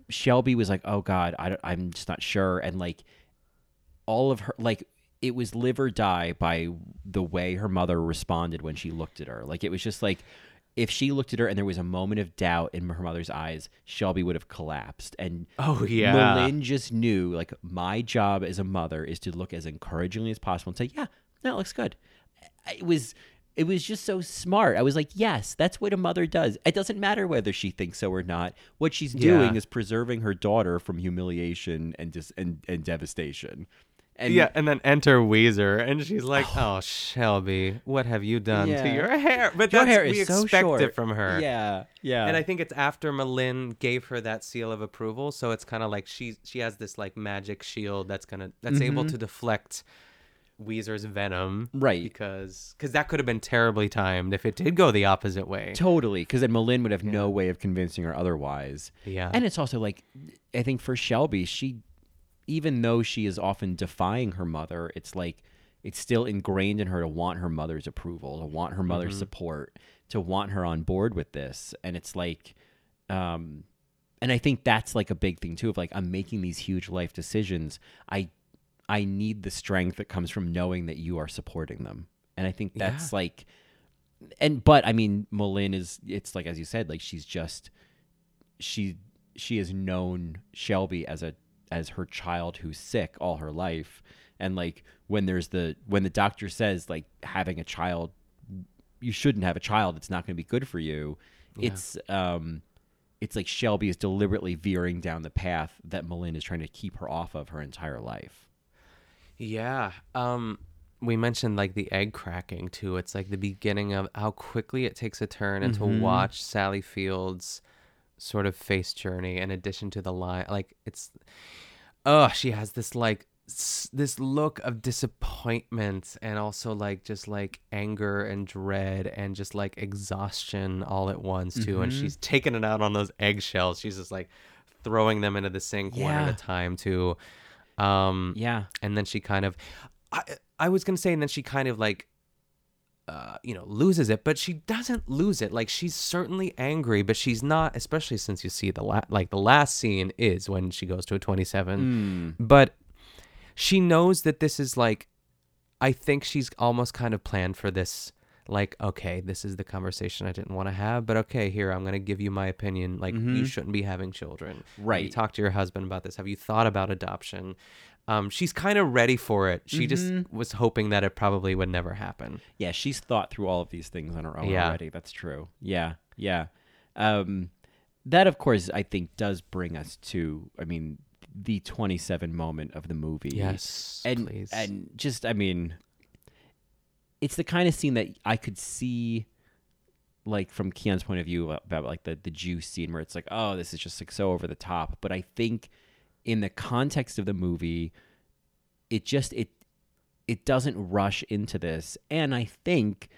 Shelby was like, "Oh God, I don't, I'm just not sure," and like all of her like it was live or die by the way her mother responded when she looked at her. Like it was just like if she looked at her and there was a moment of doubt in her mother's eyes, Shelby would have collapsed. And Oh, yeah. M'Lynn just knew like my job as a mother is to look as encouragingly as possible and say, "Yeah, that looks good." It was it was just so smart. I was like, "Yes, that's what a mother does. It doesn't matter whether she thinks so or not. What she's doing is preserving her daughter from humiliation and dis- and, and devastation." And yeah, and then enter Ouiser, and she's like, "Oh, Shelby, what have you done Yeah. to your hair?" But Your that's hair we so expect short. it from her. Yeah, yeah. And I think it's after M'Lynn gave her that seal of approval, so it's kind of like she she has this like magic shield that's gonna that's able Mhm. to deflect Ouiser's venom, Right. Because because that could have been terribly timed if it did go the opposite way. Totally, because then M'Lynn would have no way of convincing her otherwise. Yeah. and it's also like, I think for Shelby, she, even though she is often defying her mother, it's like it's still ingrained in her to want her mother's approval, to want her mother's Mhm. support, to want her on board with this, and it's like, um, and I think that's like a big thing too. Of like, I'm making these huge life decisions. I, I need the strength that comes from knowing that you are supporting them, and I think that's Yeah. like and but I mean, M'Lynn is it's like as you said, like she's just she she has known Shelby as a as her child who's sick all her life, and like when there's the when the doctor says like having a child, you shouldn't have a child. It's not going to be good for you. Yeah. It's um, it's like Shelby is deliberately veering down the path that M'Lynn is trying to keep her off of her entire life. Yeah. Um we mentioned like the egg cracking too. It's like the beginning of how quickly it takes a turn and Mhm. to watch Sally Fields sort of face journey in addition to the line like it's oh, she has this like s- this look of disappointment and also like just like anger and dread and just like exhaustion all at once too and Mhm. she's taking it out on those eggshells she's just like throwing them into the sink one at a time too um Yeah. and then she kind of i i was gonna say and then she kind of like uh, you know, loses it, but she doesn't lose it. Like she's certainly angry, but she's not. Especially since you see the la- like the last scene is when she goes to a twenty-seven. Mm. But she knows that this is like, I think she's almost kind of planned for this. Like, okay, this is the conversation I didn't want to have, but okay, here I'm gonna give you my opinion. Like, you Mhm. shouldn't be having children. Have you Right. talked to your husband about this? Have you thought about adoption? Um, she's kind of ready for it. She Mhm. just was hoping that it probably would never happen. Yeah, she's thought through all of these things on her own Yeah. already. That's true. Yeah, yeah. Um, that, of course, I think does bring us to, I mean, the 27 moment of the movie. Yes, and please. and just, I mean, it's the kind of scene that I could see, like from Keon's point of view about, about like the the juice scene, where it's like, oh, this is just like so over the top. But I think in the context of the movie, it just it it doesn't rush into this and i think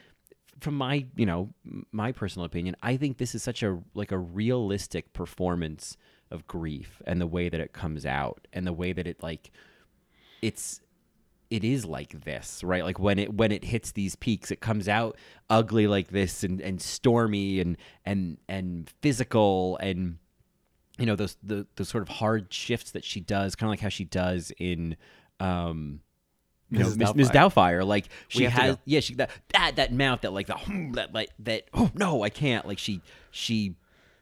from my you know my personal opinion i think this is such a like a realistic performance of grief and the way that it comes out and the way that it like it's it is like this right? Like when it when it hits these peaks it comes out ugly like this and and stormy and and and physical and you know those the the sort of hard shifts that she does kind of like how she does in um you know Mrs. Miss, Miss Doubtfire. Like she has yeah she that, that that mouth that like the that like that oh no I can't. Like she she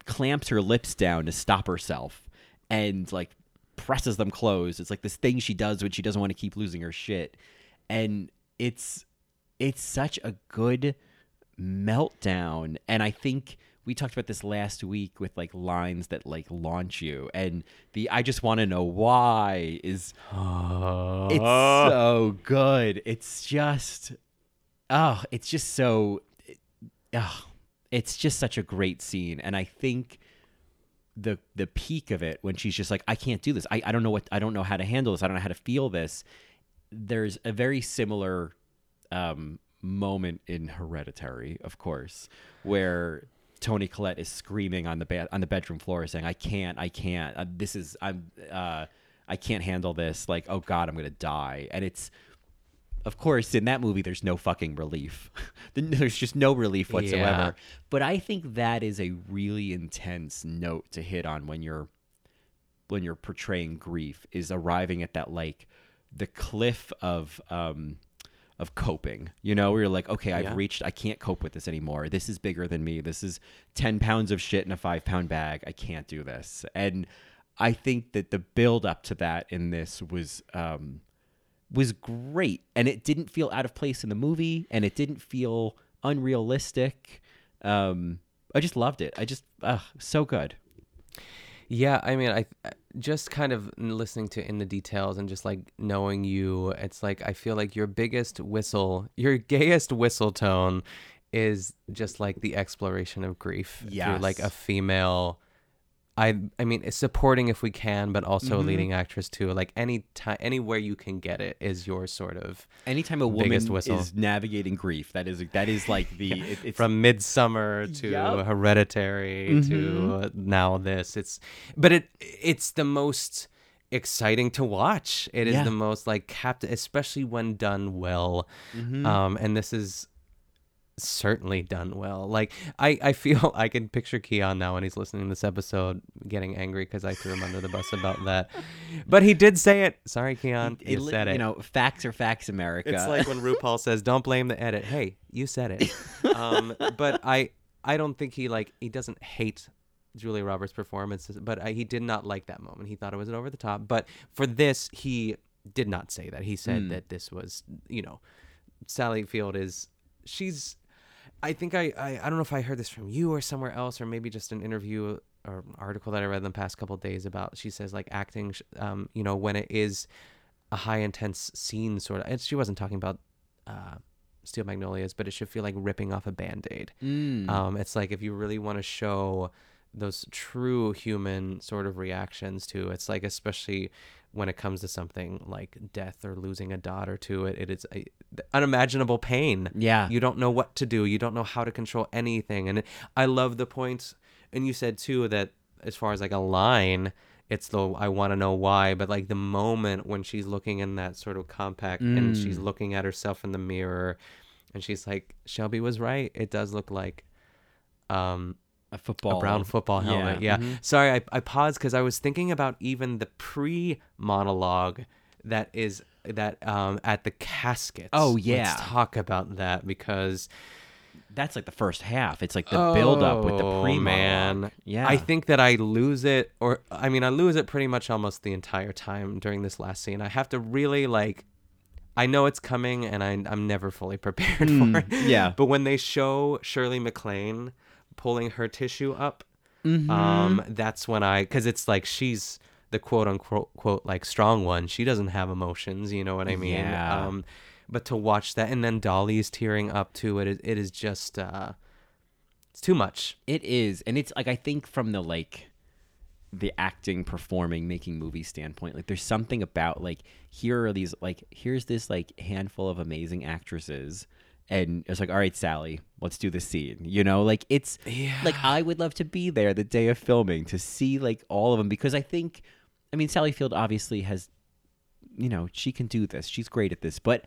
clamps her lips down to stop herself and like presses them closed. It's like this thing she does when she doesn't want to keep losing her shit. And it's it's such a good meltdown. And I think we talked about this last week with like lines that like launch you. And the I just want to know why is it's so good. It's just oh, it's just so oh, it's just such a great scene. And I think the the peak of it when she's just like I can't do this. I, I don't know what I don't know how to handle this. I don't know how to feel this. There's a very similar um moment in Hereditary, of course, where Toni Collette is screaming on the bed on the bedroom floor, saying, "I can't, I can't. Uh, this is I'm, uh, I can't handle this. Like, oh God, I'm gonna die." And it's, of course, in that movie, there's no fucking relief. there's just no relief whatsoever. Yeah. But I think that is a really intense note to hit on when you're when you're portraying grief is arriving at that like the cliff of um of coping you know where you're like okay i've Yeah. reached i can't cope with this anymore this is bigger than me this is 10 pounds of shit in a five pound bag i can't do this and i think that the build up to that in this was um was great and it didn't feel out of place in the movie and it didn't feel unrealistic. Um i just loved it. I just uh, so good. Yeah, I mean, I just kind of listening to in the details and just like knowing you, it's like I feel like your biggest whistle, your gayest whistle tone is just like the exploration of grief through like a female I I mean supporting if we can, but also a Mhm. leading actress too. Like any time anywhere you can get it is your sort of anytime a woman is navigating grief that is that is like the it, it's from midsummer to Yup. hereditary Mhm. to now this it's but it it's the most exciting to watch it is Yeah. the most like capt especially when done well Mhm. um and this is certainly done well like i i feel i can picture keon now when he's listening to this episode getting angry because i threw him under the bus about that but he did say it sorry keon it you li- said it you know facts are facts america it's like when RuPaul says, "Don't blame the edit." Hey, you said it. um, but I, I don't think he like he doesn't hate Julia Roberts' performance, but I, he did not like that moment. He thought it was over the top. But for this, he did not say that. He said Mm. that this was, you know, Sally Field is she's. I think I, I I don't know if I heard this from you or somewhere else or maybe just an interview or article that I read in the past couple of days about. She says like acting, um, you know, when it is a high intense scene sort of. And she wasn't talking about uh, Steel Magnolias, but it should feel like ripping off a band aid. Mm. Um, it's like if you really want to show those true human sort of reactions to it's like especially when it comes to something like death or losing a daughter to it it is a, unimaginable pain. Yeah. you don't know what to do. You don't know how to control anything. And i love the points. And you said too that as far as like a line it's the i want to know why but like the moment when she's looking in that sort of compact and she's Mm. looking at herself in the mirror and she's like shelby was right. It does look like um a football a brown football helmet yeah, mhm. sorry i, I paused because i was thinking about even the pre monologue that is that um at the casket Oh, yeah. let's talk about that because that's like the first half. It's like the build up with the Oh, pre man. Yeah. I think that i lose it or i mean i lose it pretty much almost the entire time during this last scene. I have to really like i know it's coming and I, i'm never fully prepared for it. yeah. but when they show shirley maclaine pulling her tissue up Mhm. um that's when i because it's like she's the quote unquote quote like strong one she doesn't have emotions you know what i mean Yeah. um but to watch that and then dolly's tearing up to it it, it is just uh it's too much It is, and it's like I think from the like the acting, performing, making movie standpoint, like there's something about like here are these like here's this like handful of amazing actresses, and it's like all right, Sally, let's do the scene. You know, like it's like I would love to be there the day of filming to see like all of them because I think, I mean, Sally Field obviously has, you know, she can do this. She's great at this, but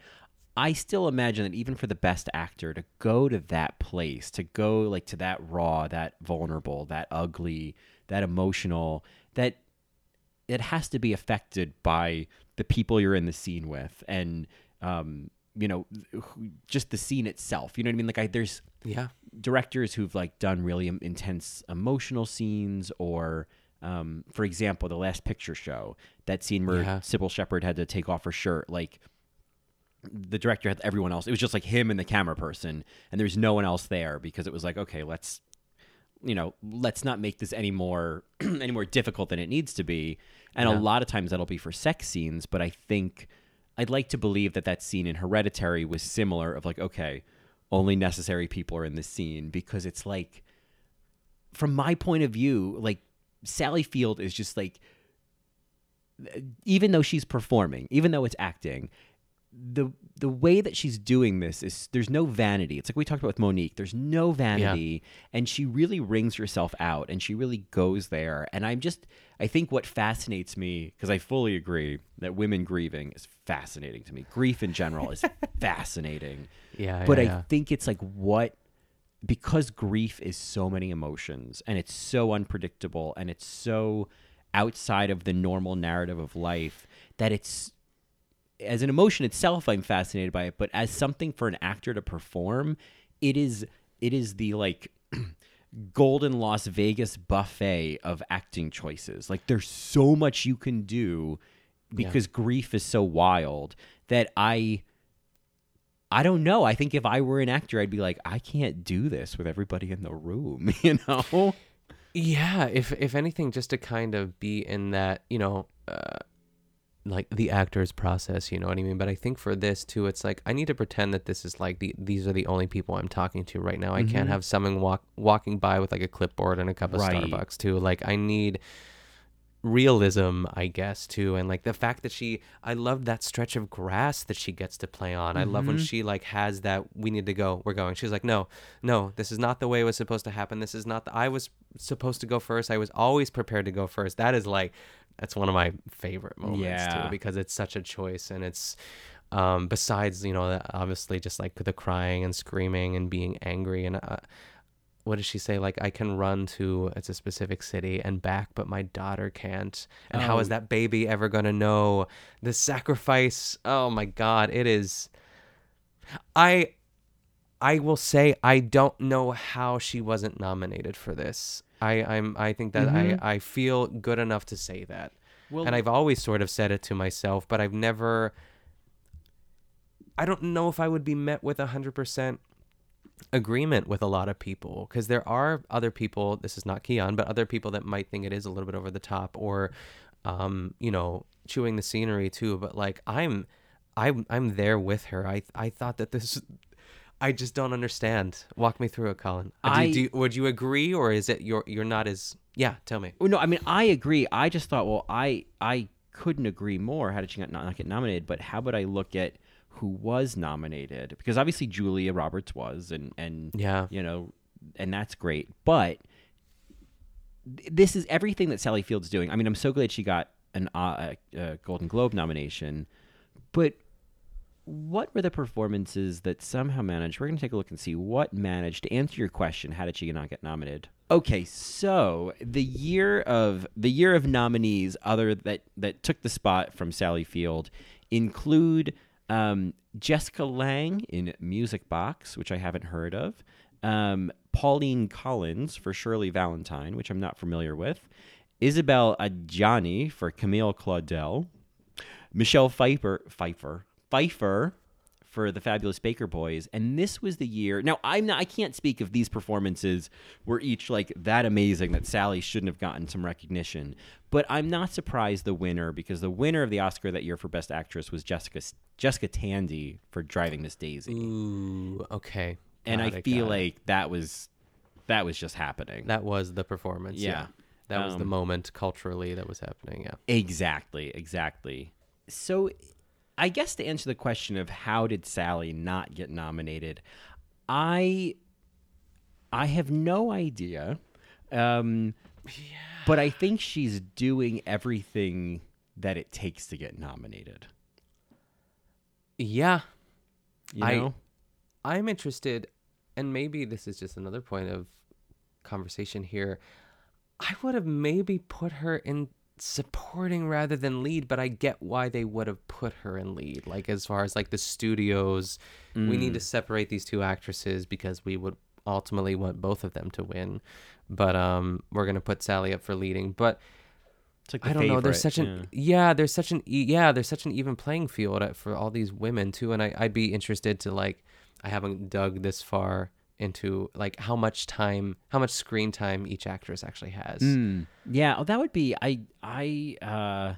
I still imagine that even for the best actor to go to that place, to go like to that raw, that vulnerable, that ugly, that emotional, that it has to be affected by the people you're in the scene with and um you know just the scene itself you know what i mean like I, there's yeah directors who've like done really intense emotional scenes or um for example the last picture show that scene where Yeah. cybill shepherd had to take off her shirt like the director had everyone else it was just like him and the camera person and there's no one else there because it was like okay let's you know let's not make this any more any more difficult than it needs to be and Yeah. a lot of times that'll be for sex scenes but i think i'd like to believe that that scene in hereditary was similar of like okay only necessary people are in this scene because it's like from my point of view like sally field is just like even though she's performing even though it's acting the the way that she's doing this is there's no vanity. It's like we talked about with Mo'Nique. There's no vanity, and she really wrings herself out, and she really goes there. And I'm just, I think what fascinates me because I fully agree that women grieving is fascinating to me. Grief in general is fascinating. Yeah, but yeah, I yeah. think it's like what because grief is so many emotions and it's so unpredictable and it's so outside of the normal narrative of life that it's as an emotion itself I'm fascinated by it but as something for an actor to perform it is it is the like golden Las Vegas buffet of acting choices like there's so much you can do because grief is so wild that I I don't know. I think if I were an actor, I'd be like, I can't do this with everybody in the room, you know? Yeah, if if anything, just to kind of be in that, you know, uh, like the actor's process, you know what I mean. But I think for this too, it's like I need to pretend that this is like the these are the only people I'm talking to right now. I can't Mhm. have someone walk walking by with like a clipboard and a cup of Right. Starbucks too. Like I need realism, I guess, too. And like the fact that she, I love that stretch of grass that she gets to play on. I love when Mhm. she like has that, we need to go, we're going. She's like, no, no, this is not the way it was supposed to happen. This is not, the, I was supposed to go first. I was always prepared to go first. That is like, that's one of my favorite moments Yeah. too, because it's such a choice and it's, um, besides, you know, obviously just like the crying and screaming and being angry and, uh, what does she say? Like, I can run to it's a specific city and back, but my daughter can't. And how is Oh. that baby ever gonna know the sacrifice? Oh my God, it is. I, I will say I don't know how she wasn't nominated for this. I, I'm, I think that Mhm. I, I feel good enough to say that. Well- and I've always sort of said it to myself, but I've never. I don't know if I would be met with a hundred percent agreement with a lot of people because there are other people this is not Keon but other people that might think it is a little bit over the top or um you know chewing the scenery too but like I'm I'm I'm there with her I I thought that this I just don't understand walk me through it Colin Uh, do, I- do, would you agree or is it you're you're not as yeah tell me Well, no, I mean, I agree. I just thought, well, I I couldn't agree more. How did she not, not get nominated? But how would I look at who was nominated? Because obviously Julia Roberts was, and and Yeah. you know, and that's great. But this is everything that Sally Field's doing. I mean, I'm so glad she got an uh, a Golden Globe nomination, but what were the performances that somehow managed? We're going to take a look and see what managed to answer your question. How did she not get nominated? Okay, so the year of the year of nominees, other that that took the spot from Sally Field, include um, Jessica Lange in Music Box, which I haven't heard of. Um, Pauline Collins for Shirley Valentine, which I'm not familiar with. Isabelle Adjani for Camille Claudel. Michelle Pfeiffer, Pfeiffer, Pfeiffer for the Fabulous Baker Boys, and this was the year. Now I'm not, I can't speak if these performances were each like that amazing that Sally shouldn't have gotten some recognition, but I'm not surprised the winner because the winner of the Oscar that year for Best Actress was Jessica Jessica Tandy for Driving Miss Daisy, ooh okay and I feel got it. like that was that was just happening. that was the performance yeah, Yeah. that was the Um, moment culturally that was happening yeah Exactly, exactly. So, I guess to answer the question of how did Sally not get nominated, I I have no idea. Um, But I think she's doing everything that it takes to get nominated. yeah You I- I'm interested, and maybe this is just another point of conversation here. I would have maybe put her in supporting rather than lead, but I get why they would have put her in lead. Like as far as like the studios, we need to separate these two actresses because we would ultimately want both of them to win. But um, we're gonna put Sally up for leading, but. It's like I don't know. There's such an yeah. There's such an yeah. There's such an even playing field for all these women too, and I, I'd be interested to like. I haven't dug this far into like how much time, how much screen time each actress actually has. Mm. Yeah, oh, that would be. I I uh,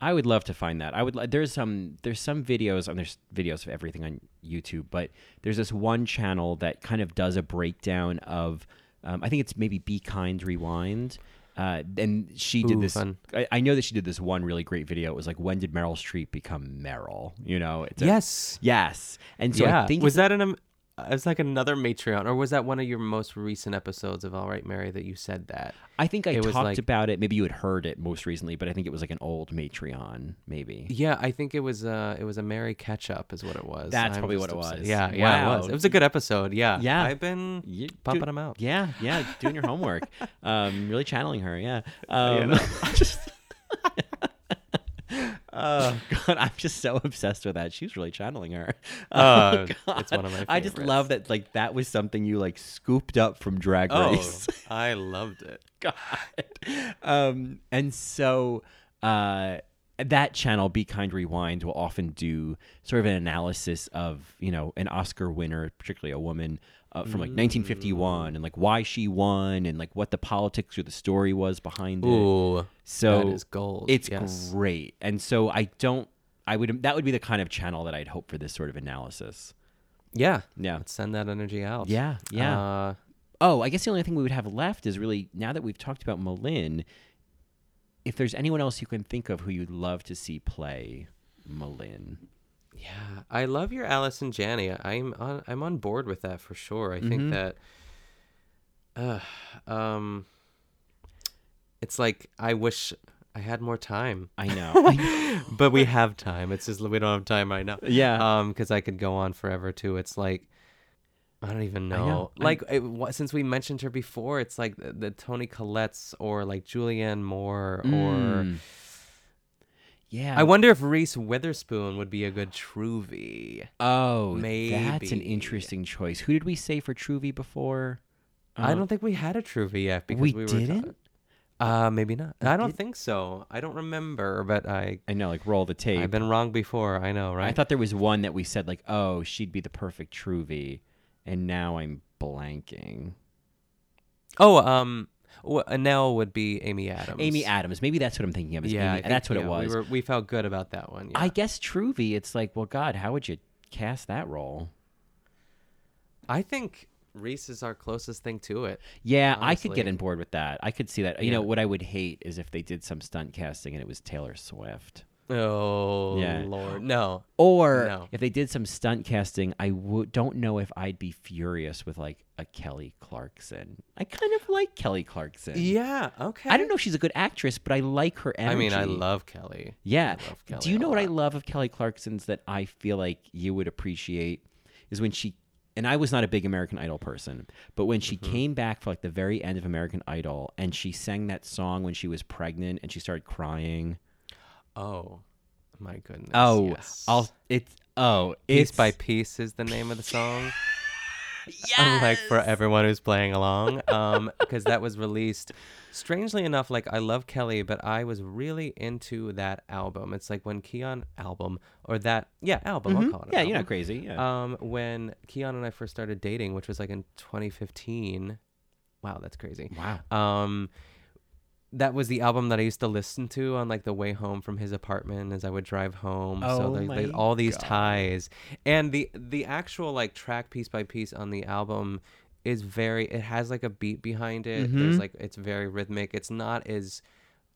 I would love to find that. I would. There's some. There's some videos. And there's videos of everything on YouTube, but there's this one channel that kind of does a breakdown of. Um, I think it's maybe Be Kind Rewind, Uh, and she did Ooh, this. I, I know that she did this one really great video. It was like, when did Meryl Streep become Meryl? You know? It's a- Yes. yes. And so yeah. I think was that an? Um, it was like another Matreon, or was that one of your most recent episodes of All Right Mary that you said that? I think I it was talked like- about it. Maybe you had heard it most recently, but I think it was like an old Matreon, maybe. Yeah, I think it was. Uh, it was a Mary catch up, is what it was. That's I'm probably just what it was. Yeah, yeah, it was. It was a good episode. Yeah, Yeah. I've been You- pumping do- them out. Yeah, yeah, doing your homework. um, really channeling her. Yeah. Um, know. just. Oh God, I'm just so obsessed with that. She's really channeling her. Uh, God. it's one of my I just love that. Like that was something you like scooped up from Drag Race. Oh, Race. I loved it. God. Um, and so uh, that channel, Be Kind Rewind, will often do sort of an analysis of, you know, an Oscar winner, particularly a woman uh, from like 1951 and like why she won and like what the politics or the story was behind it. Ooh, So that is gold. It's yes. great. And so I don't, I would, that would be the kind of channel that I'd hope for this sort of analysis. Yeah, Yeah. Let's send that energy out. Yeah, yeah. Uh, Oh, I guess the only thing we would have left is really now that we've talked about M'Lynn, if there's anyone else you can think of who you'd love to see play M'Lynn. Yeah, I love your Allison Janney. I'm on. I'm on board with that for sure. I think Mhm. that, uh, um, it's like I wish I had more time. I know. but we have time. It's just we don't have time right now. Yeah. Um, because I could go on forever too. It's like. I don't even know. know. Like, it, since we mentioned her before, it's like the, the Toni Collette's or like Julianne Moore or Mm. Yeah. I wonder if Reese Witherspoon would be a good Truvy. Oh, maybe that's an interesting choice. Who did we say for Truvy before? I Uh, don't think we had a Truvy yet because we we, didn't? uh, maybe not. I don't did- think so. I don't remember, but I I know, like roll the tape. I've been wrong before. I know, right? I thought there was one that we said like, oh, she'd be the perfect Truvy, and now I'm blanking. oh, um, well, Annelle would be Amy Adams. Amy Adams. Maybe that's what I'm thinking of. Yeah, Amy- think- that's what yeah, it was. We, were, we felt good about that one. Yeah. I guess Truvy. It's like, well, God, how would you cast that role? I think Reese is our closest thing to it. Yeah, I could get honestly. on board with that. I could see that. You Yeah. know, what I would hate is if they did some stunt casting and it was Taylor Swift. Oh Yeah. Lord, no. Or No. if they did some stunt casting, I would don't know if I'd be furious with like a Kelly Clarkson. I kind of like Kelly Clarkson. Yeah. Okay. I don't know if she's a good actress, but I like her energy. I mean, I love Kelly. Yeah. Love Kelly Do you know what I love of Kelly Clarkson's that I feel like you would appreciate is when she and I was not a big American Idol person, but when she Mm-hmm. came back for like the very end of American Idol and she sang that song when she was pregnant and she started crying. Oh, my goodness. Oh, yes. I'll it's oh, Piece it's by Piece is the name of the song. yes! like for everyone who's playing along um because that was released strangely enough like i love kelly but i was really into that album it's like when keon album or that yeah album i'll Mhm. call it Yeah, you're not crazy. Yeah. um when keon and i first started dating which was like in 2015 wow that's crazy wow. um that was the album that I used to listen to on like the way home from his apartment as I would drive home. so Oh there, there's my all these God. ties, and the the actual like track piece by piece on the album is very. It has like a beat behind it. There's Mhm. like it's very rhythmic. It's not as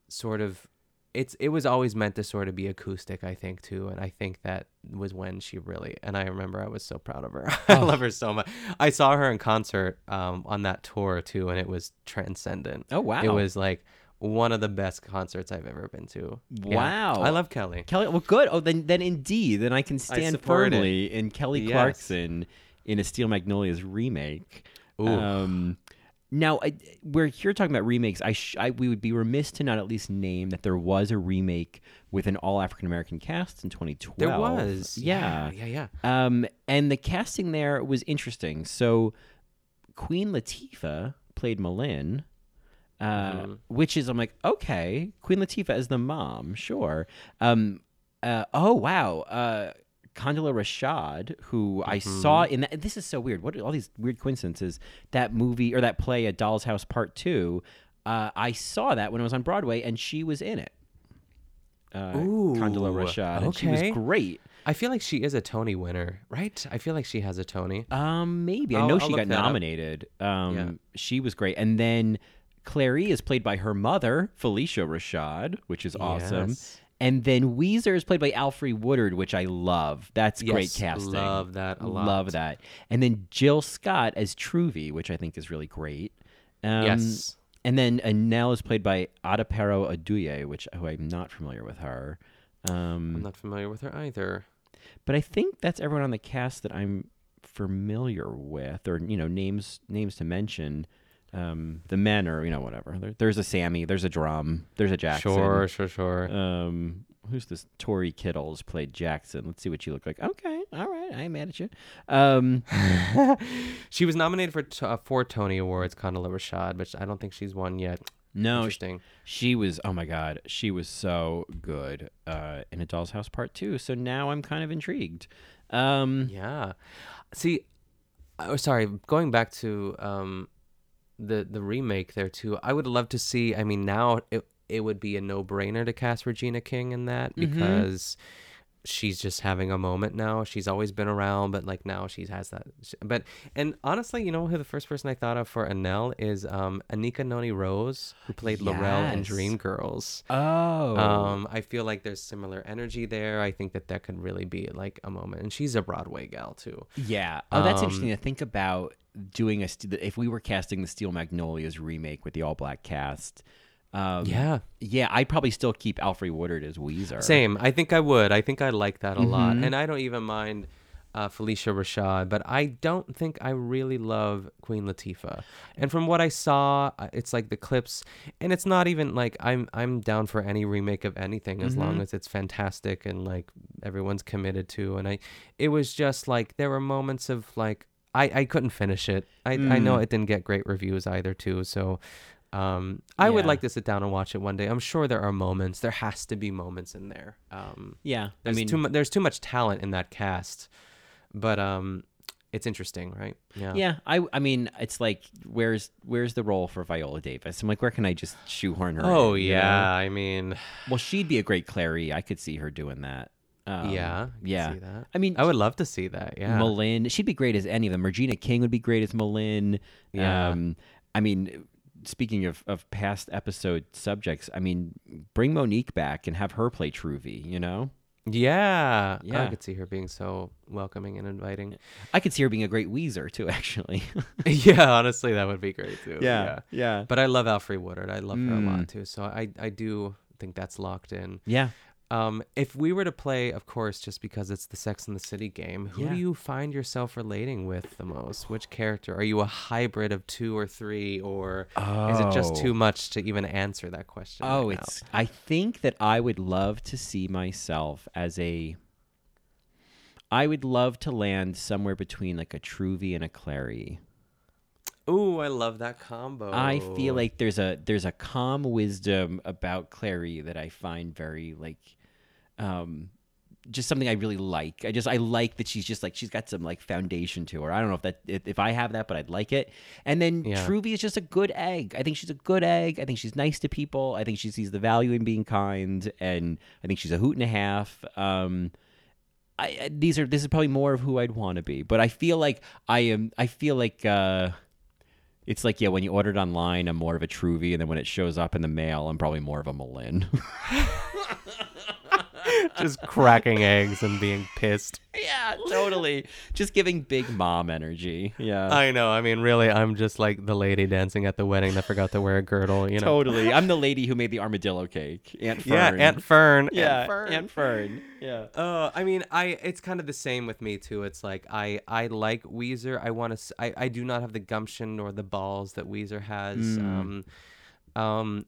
sort of. It's it was always meant to sort of be acoustic, I think too, and I think that was when she really. And I remember I was so proud of her. I Oh. love her so much. I saw her in concert um, on that tour too, and it was transcendent. Oh wow. It was like one of the best concerts I've ever been to. Yeah. Wow. I love Kelly. Kelly well good. Oh then then indeed, then I can stand it. firmly in Kelly Yes. Clarkson in a Steel Magnolias remake. Ooh. Um now I, we're here talking about remakes. I, sh- I we would be remiss to not at least name that there was a remake with an all African American cast in 2012. There was. yeah, Yeah, yeah, Um, and the casting there was interesting. So Queen Latifah played M'Lynn, uh, Mhm. which is I'm like, okay, Queen Latifah as the mom, sure. Um, uh, oh wow, uh, Condola Rashad, who I saw in that. This is so weird. What are all these weird coincidences? That movie or that play, A Doll's House Part Two. Uh, I saw that when I was on Broadway, and she was in it. Uh, Condola Ooh, Rashad, and she was great. I feel like she is a Tony winner, right? I feel like she has a Tony. Um, maybe I I'll- know I'll she got that up. nominated. Um, Yeah. she was great, and then Clairee is played by her mother, Phylicia Rashad, which is awesome. Yes. And then Ouiser is played by Alfre Woodard, which I love. That's great Yes, casting. love that a lot. Love that. And then Jill Scott as Truvy, which I think is really great. Um, Yes. And then Annelle is played by Adepero Oduye, which who I'm not familiar with her. Um, I'm not familiar with her either. but I think that's everyone on the cast that I'm familiar with, or you know, names names to mention. Um, the men are you know whatever. There, there's a Sammy, there's a drum, there's a Jackson. Sure, sure, sure. Um, who's this? Tory Kittles played Jackson. Let's see what you look like. Okay, all right, I ain't mad at you. Um, she was nominated for t- uh, four Tony Awards, Condola Rashad, but I don't think she's won yet. no, Interesting. she was. Oh my god, she was so good uh, in A Doll's House Part Two. So now I'm kind of intrigued. Um, Yeah. See, oh, sorry. Going back to um, the the remake there too. I would love to see. I mean, now it it would be a no brainer to cast Regina King in that Mhm. because she's just having a moment now. She's always been around, but like now she has that. But and honestly, you know who the first person I thought of for Annelle is um, Anika Noni Rose, who played Laurel in Yes. Dreamgirls. Oh. Um, I feel like there's similar energy there. I think that that could really be like a moment, and she's a Broadway gal too. Yeah. Oh, that's Um, interesting to think about doing a st- if we were casting the Steel Magnolias remake with the all black cast. Um, Yeah. Yeah, I'd probably still keep Alfre Woodard as Ouiser. Same. I think I would. I think I like that a lot, Mhm. and I don't even mind uh, Phylicia Rashad, but I don't think I really love Queen Latifah. And from what I saw, uh, it's like the clips, and it's not even like I'm I'm down for any remake of anything as long Mhm. as it's fantastic and like everyone's committed to. And I, it was just like there were moments of like I I couldn't finish it. I I know Mm. it didn't get great reviews either too. So. Um, I would like to sit down and watch it one day. I'm sure there are moments. There has to be moments in there. Um, Yeah, I there's mean- too mu- there's too much talent in that cast, but um, it's interesting, right? Yeah. Yeah, I I mean, it's like where's where's the role for Viola Davis? I'm like, where can I just shoehorn her? Oh in, you yeah. know? I mean, Well, she'd be a great Clairee. I could see her doing that. Um, yeah. Yeah. I mean, I would love to see that. Yeah. M'Lynn, she'd be great as any of them. Regina King would be great as M'Lynn. Yeah. Um, I mean, speaking of, of past episode subjects, I mean, bring Mo'Nique back and have her play Truvy, you know? Yeah. Yeah. I could see her being so welcoming and inviting. I could see her being a great Ouiser, too, actually. yeah, honestly, that would be great too. Yeah, yeah. But I love Alfre Woodard. I love her a Mm. lot too. So I I do think that's locked in. Yeah. Um, if we were to play, of course, just because it's the Sex and the City game, who Yeah. do you find yourself relating with the most? Which character? Are you a hybrid of two or three, or is it just Oh. too much to even answer that question? Oh, right it's. I think that I would love to see myself as a. I would love to land somewhere between like a Truvy and a Clairee. Ooh, I love that combo. I feel like there's a there's a calm wisdom about Clairee that I find very like, um, just something I really like. I just I like that she's just like she's got some like foundation to her. I don't know if that if, if I have that, but I'd like it. And then Yeah. Truvy is just a good egg. I think she's a good egg. I think she's nice to people. I think she sees the value in being kind, and I think she's a hoot and a half. Um, I, these are this is probably more of who I'd want to be, but I feel like I am. I feel like uh, it's like yeah, when you order it online, I'm more of a Truvy, and then when it shows up in the mail, I'm probably more of a M'Lynn. just cracking eggs and being pissed. yeah, totally. Just giving big mom energy. Yeah, I know. I mean, really, I'm just like the lady dancing at the wedding that forgot to wear a girdle. You know. totally. I'm the lady who made the armadillo cake. Aunt Fern. Yeah, Aunt Fern. Yeah, Aunt Fern. Aunt Fern. Yeah. Uh, I mean, I it's kind of the same with me too. It's like I I like Ouiser. I want to. I I do not have the gumption nor the balls that Ouiser has. Mm. Um, um,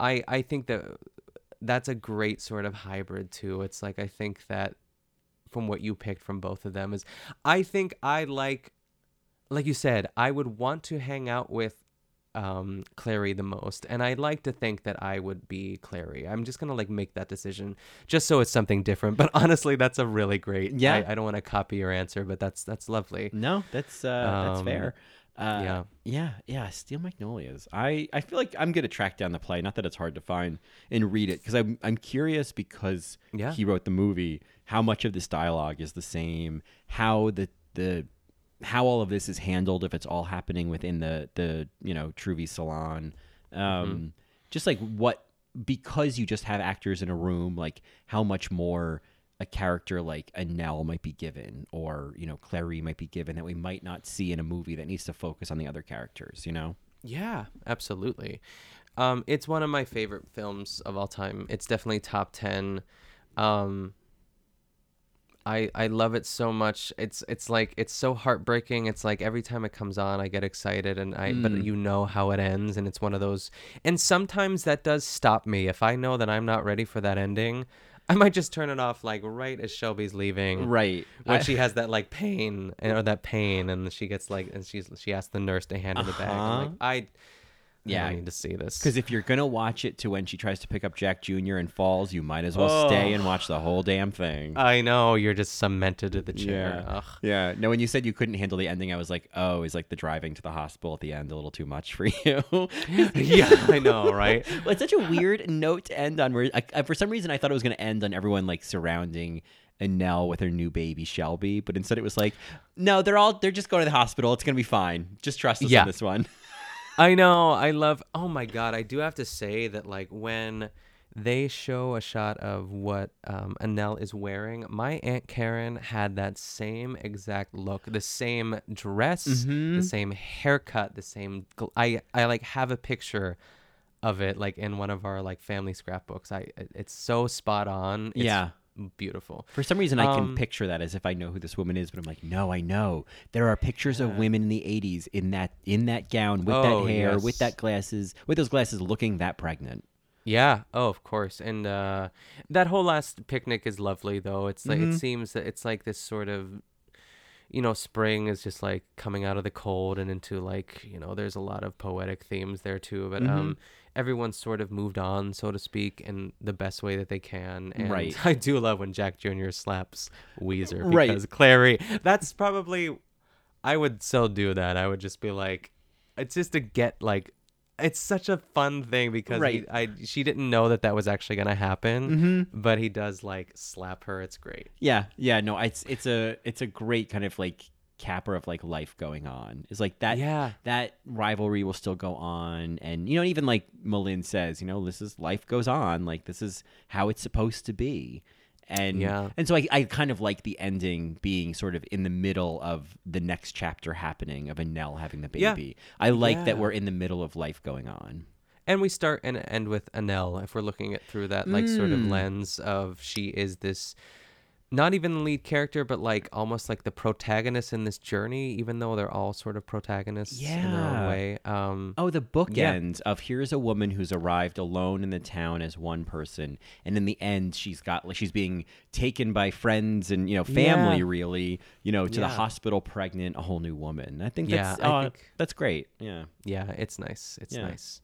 I I think that that's a great sort of hybrid too. It's like I think that from what you picked from both of them is I think I like like you said, I would want to hang out with um Clairee the most and I'd like to think that I would be Clairee. I'm just gonna like make that decision just so it's something different. But honestly that's a really great Yeah. I, I don't want to copy your answer, but that's that's lovely. No, that's uh, that's Um, fair. Uh, yeah. yeah, yeah. Steel Magnolias. I, I feel like I'm gonna track down the play. Not that it's hard to find and read it because I'm I'm curious because Yeah. he wrote the movie. How much of this dialogue is the same? How the the how all of this is handled if it's all happening within the the you know Truvy salon. Um, Just like what because you just have actors in a room, like how much more a character like Annelle might be given, or you know Clairee might be given that we might not see in a movie that needs to focus on the other characters. You know. Yeah, absolutely. Um, it's one of my favorite films of all time. It's definitely top ten. Um, I I love it so much. It's it's like it's so heartbreaking. It's like every time it comes on, I get excited, and I but Mm. you know how it ends, and it's one of those. And sometimes that does stop me if I know that I'm not ready for that ending. I might just turn it off like right as Shelby's leaving. Right. When I- she has that like pain or that pain, and she gets like, and she's she asks the nurse to hand her the bag. Like, Uh-huh. I, Yeah. I need to see this. Because if you're gonna watch it to when she tries to pick up Jack Jr. and falls, you might as well stay Oh. and watch the whole damn thing. I know you're just cemented to the chair. Yeah. Ugh. Yeah. No, when you said you couldn't handle the ending, I was like, oh, is like the driving to the hospital at the end a little too much for you? yeah, I know, right? well, it's such a weird note to end on. Where I, I, for some reason I thought it was going to end on everyone like surrounding Annelle with her new baby Shelby, but instead it was like, no, they're all they're just going to the hospital. It's going to be fine. Just trust us Yeah. on this one. I know. I love. Oh my god! I do have to say that like when they show a shot of what um, Annelle is wearing, my aunt Karen had that same exact look, the same dress, Mhm. the same haircut, the same. Gl- I I like have a picture of it like in one of our like family scrapbooks. I it's so spot on. It's Yeah. Beautiful. For some reason, I can Um, picture that as if I know who this woman is, but I'm like, no, I know. There are pictures of women in the '80s in that in that gown with Oh, that hair, with that glasses, with those glasses, looking that pregnant. Yeah. Oh, of course. And uh, that whole last picnic is lovely, though. It's like Mhm. it seems that it's like this sort of, you know, spring is just like coming out of the cold and into like you know, there's a lot of poetic themes there too. But um, everyone's sort of moved on, so to speak, in the best way that they can. And Right. I do love when Jack Jr. slaps Ouiser Right. because Clairee. That's probably. I would still do that. I would just be like, it's just to get like. It's such a fun thing because Right. he, I she didn't know that that was actually gonna happen, Mhm. but he does like slap her. It's great. Yeah, yeah, no, it's it's a it's a great kind of like capper of like life going on. It's like that Yeah. that rivalry will still go on and you know even like M'Lynn says, you know, this is life goes on, like this is how it's supposed to be. And Yeah. and so I, I kind of like the ending being sort of in the middle of the next chapter happening of Annelle having the baby. Yeah. I like that we're in the middle of life going on. And we start and end with Annelle if we're looking at through that like sort of Mm. lens of she is this not even the lead character, but like almost like the protagonist in this journey, even though they're all sort of protagonists yeah. in their Yeah. own way. Um, Oh, the Yeah. bookends of here's a woman who's arrived alone in the town as one person, and in the end, she's got like she's being taken by friends and you know family, Yeah. really, you know, to the hospital, pregnant, a whole new woman. I think Yeah, that's I oh, think- that's great. Yeah, yeah, it's nice. It's Yeah. nice.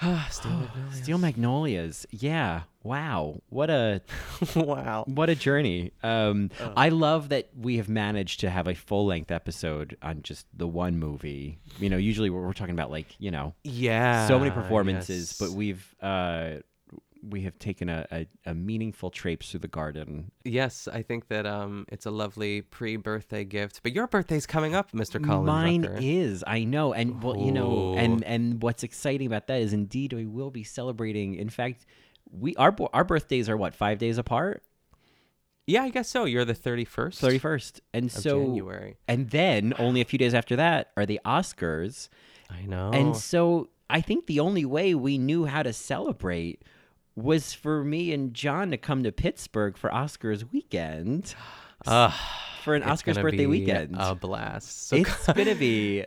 Steel Magnolias. Steel Magnolias. Yeah, wow, what a wow. what a journey. Um, I love that we have managed to have a full length episode on just the one movie. You know, usually we're, we're talking about like you know Yeah. so many performances, yes. but we've uh, we have taken a, a, a meaningful traipse through the garden. Yes, I think that um, it's a lovely pre-birthday gift. But your birthday's coming up, Mr. Collins. Mine Rucker. is, I know, and well, you know, and and what's exciting about that is indeed we will be celebrating. In fact, we our our birthdays are what five days apart, Yeah, I guess so. You're the 31st. thirty first, and Of so January. and then only a few days after that are the Oscars, I know. and so I think the only way we knew how to celebrate was for me and John to come to Pittsburgh for Oscars weekend. Ugh, for an Oscars birthday weekend. A blast. So it's gonna be.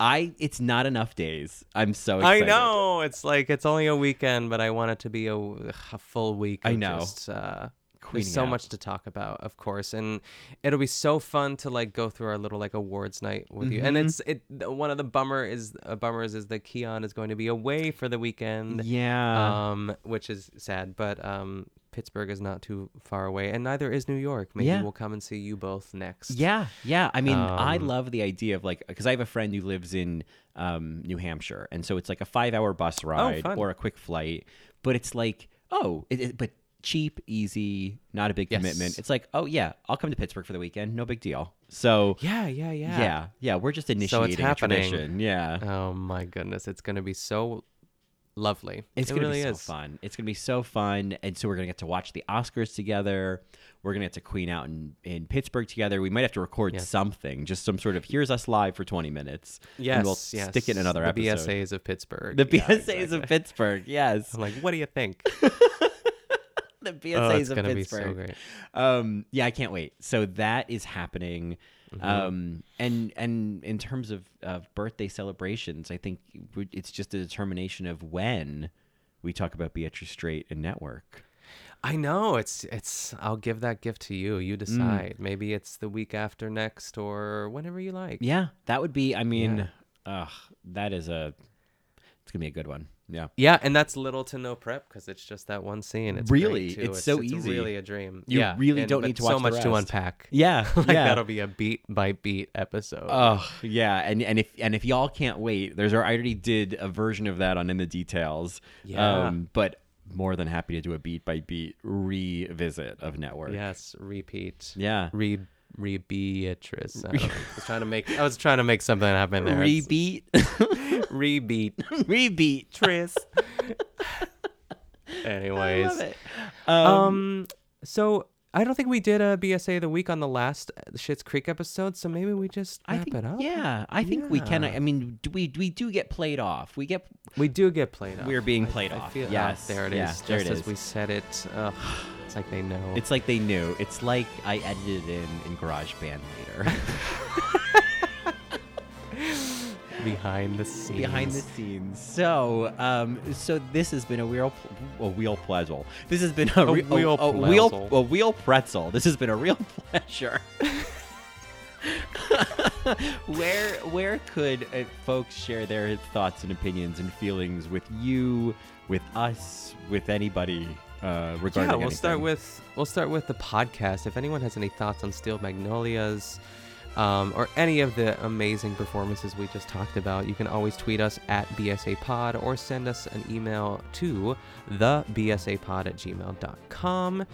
I. It's not enough days. I'm so. Excited. I know. It's like it's only a weekend, but I want it to be a, a full week. I know. Just, uh, there's so out. much to talk about, of course, and it'll be so fun to like go through our little like awards night with you. And Mhm. it's it. One of the bummer is uh, bummers is that Keon is going to be away for the weekend. Yeah. Um, which is sad, but um, Pittsburgh is not too far away, and neither is New York. Maybe Yeah. we'll come and see you both next. Yeah, yeah. I mean, I Um, love the idea of like because I have a friend who lives in um, New Hampshire, and so it's like a five-hour bus ride fun. or a quick flight. But it's like, oh, it, it- but cheap, easy, not a big Yes. commitment. It's like, oh yeah, I'll come to Pittsburgh for the weekend, no big deal. So Yeah, yeah, yeah. yeah, yeah, we're just initiating So it's tradition. Yeah, Oh my goodness, it's gonna be so lovely. It's it gonna really be so is. fun. It's gonna be so fun, and so we're gonna get to watch the Oscars together. We're gonna get to Queen out in, in Pittsburgh together. We might have to record Yes. something, just some sort of here's us live for twenty minutes. Yes, and we'll yes. stick it in another the episode. BSAs of Pittsburgh. The Yeah, BSAs exactly. of Pittsburgh. Yes, I'm like, what do you think? the oh, BSAs it's of Pittsburgh. be so great. Um, yeah, I can't wait. So that is happening. Mm-hmm. Um, and and in terms of, of birthday celebrations, I think it's just a determination of when we talk about Beatrice Straight and Network. I know it's it's. I'll give that gift to you. Mm. You decide. Maybe it's the week after next or whenever you like. Yeah, that would be. I mean, ugh, that is a. It's gonna be a good one. Yeah. Yeah, and that's little to no prep because it's just that one scene. It's Really? too. It's so it's easy. really a dream. You yeah, really and- don't need to so watch the much to unpack. Yeah, like yeah. that'll be a beat by beat episode. Oh yeah, and and if and if y'all can't wait, there's I already did a version of that on in the details. Yeah. Um, but more than happy to do a beat by beat revisit of Network. yes, repeat. Yeah. Re re Beatrice. I. I was trying to make. I was trying to make something happen there. Rebeat. Rebeat. Rebeat. Tris. Anyways. love it. Um, so I don't think we did a BSA of the week on the last Schitt's Creek episode, so maybe we just I wrap think, it up. Yeah, I think we can. I mean, do we we do get played off. We get We do get played off. We're being played I off. feel- ah, Yes. there it is. Yeah, just there it as is. we said it. It's like they know. It's like they knew. It's like I edited in in GarageBand later. behind the scenes. behind the scenes. So, um, so this has been a real, a wheel pleasure. This has been a, A re- wheel a, wheel, pleasure. a wheel pretzel. This has been a real pleasure. where, where could uh, folks share their thoughts and opinions and feelings with you, with us, with anybody uh, regarding? Yeah, we'll start with we'll start with the podcast. If anyone has any thoughts on Steel Magnolias, um, or any of the amazing performances we just talked about, you can always tweet us at BSA Pod or send us an email to the BSAPod at gmail.com.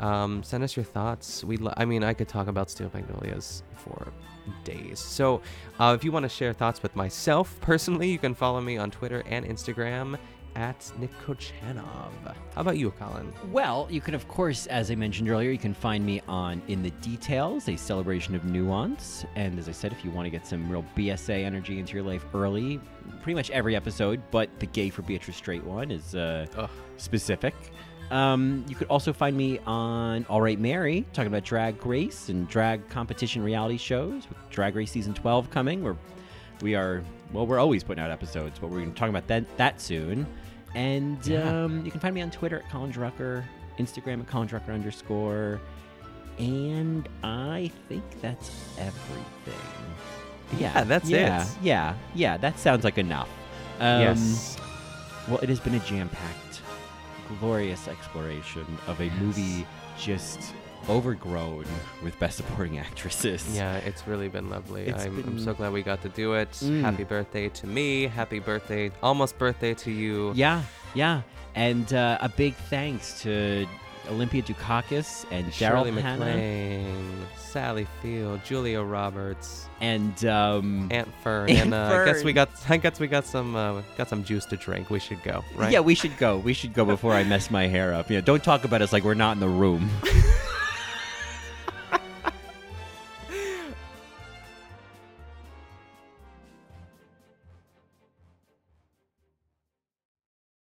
Um, send us your thoughts. We, lo- I mean, I could talk about Steel Magnolias for days. So, uh, if you want to share thoughts with myself personally, you can follow me on Twitter and Instagram at Nick Kochanov. How about you, Colin? Well, you can, of course, as I mentioned earlier, you can find me on In the Details, a celebration of nuance. And as I said, if you want to get some real BSA energy into your life early, pretty much every episode, but the Gay for Beatrice Straight one is uh, specific. Um, you could also find me on All Right Mary, talking about drag race and drag competition reality shows with Drag Race Season 12 coming. We're, we are, well, we're always putting out episodes, but we're going to talk about that, that soon. And Yeah. um, you can find me on Twitter at Colin Drucker, Instagram at Colin Drucker underscore. And I think that's everything. Yeah, that's yeah, it. Yeah, yeah, that sounds like enough. Um, yes. Well, it has been a jam packed, glorious exploration of a movie just overgrown with best supporting actresses. Yeah, it's really been lovely. It's I'm, I'm so glad we got to do it. Mm. Happy birthday to me. Happy birthday, almost birthday to you. Yeah, yeah. And uh, a big thanks to Olympia Dukakis and Shirley MacLaine, Sally Field, Julia Roberts, and um, Aunt Fern, Aunt and uh, I guess we got I guess we got some uh, got some juice to drink. We should go, right? Yeah, we should go. We should go before I mess my hair up. You know, don't talk about us like we're not in the room.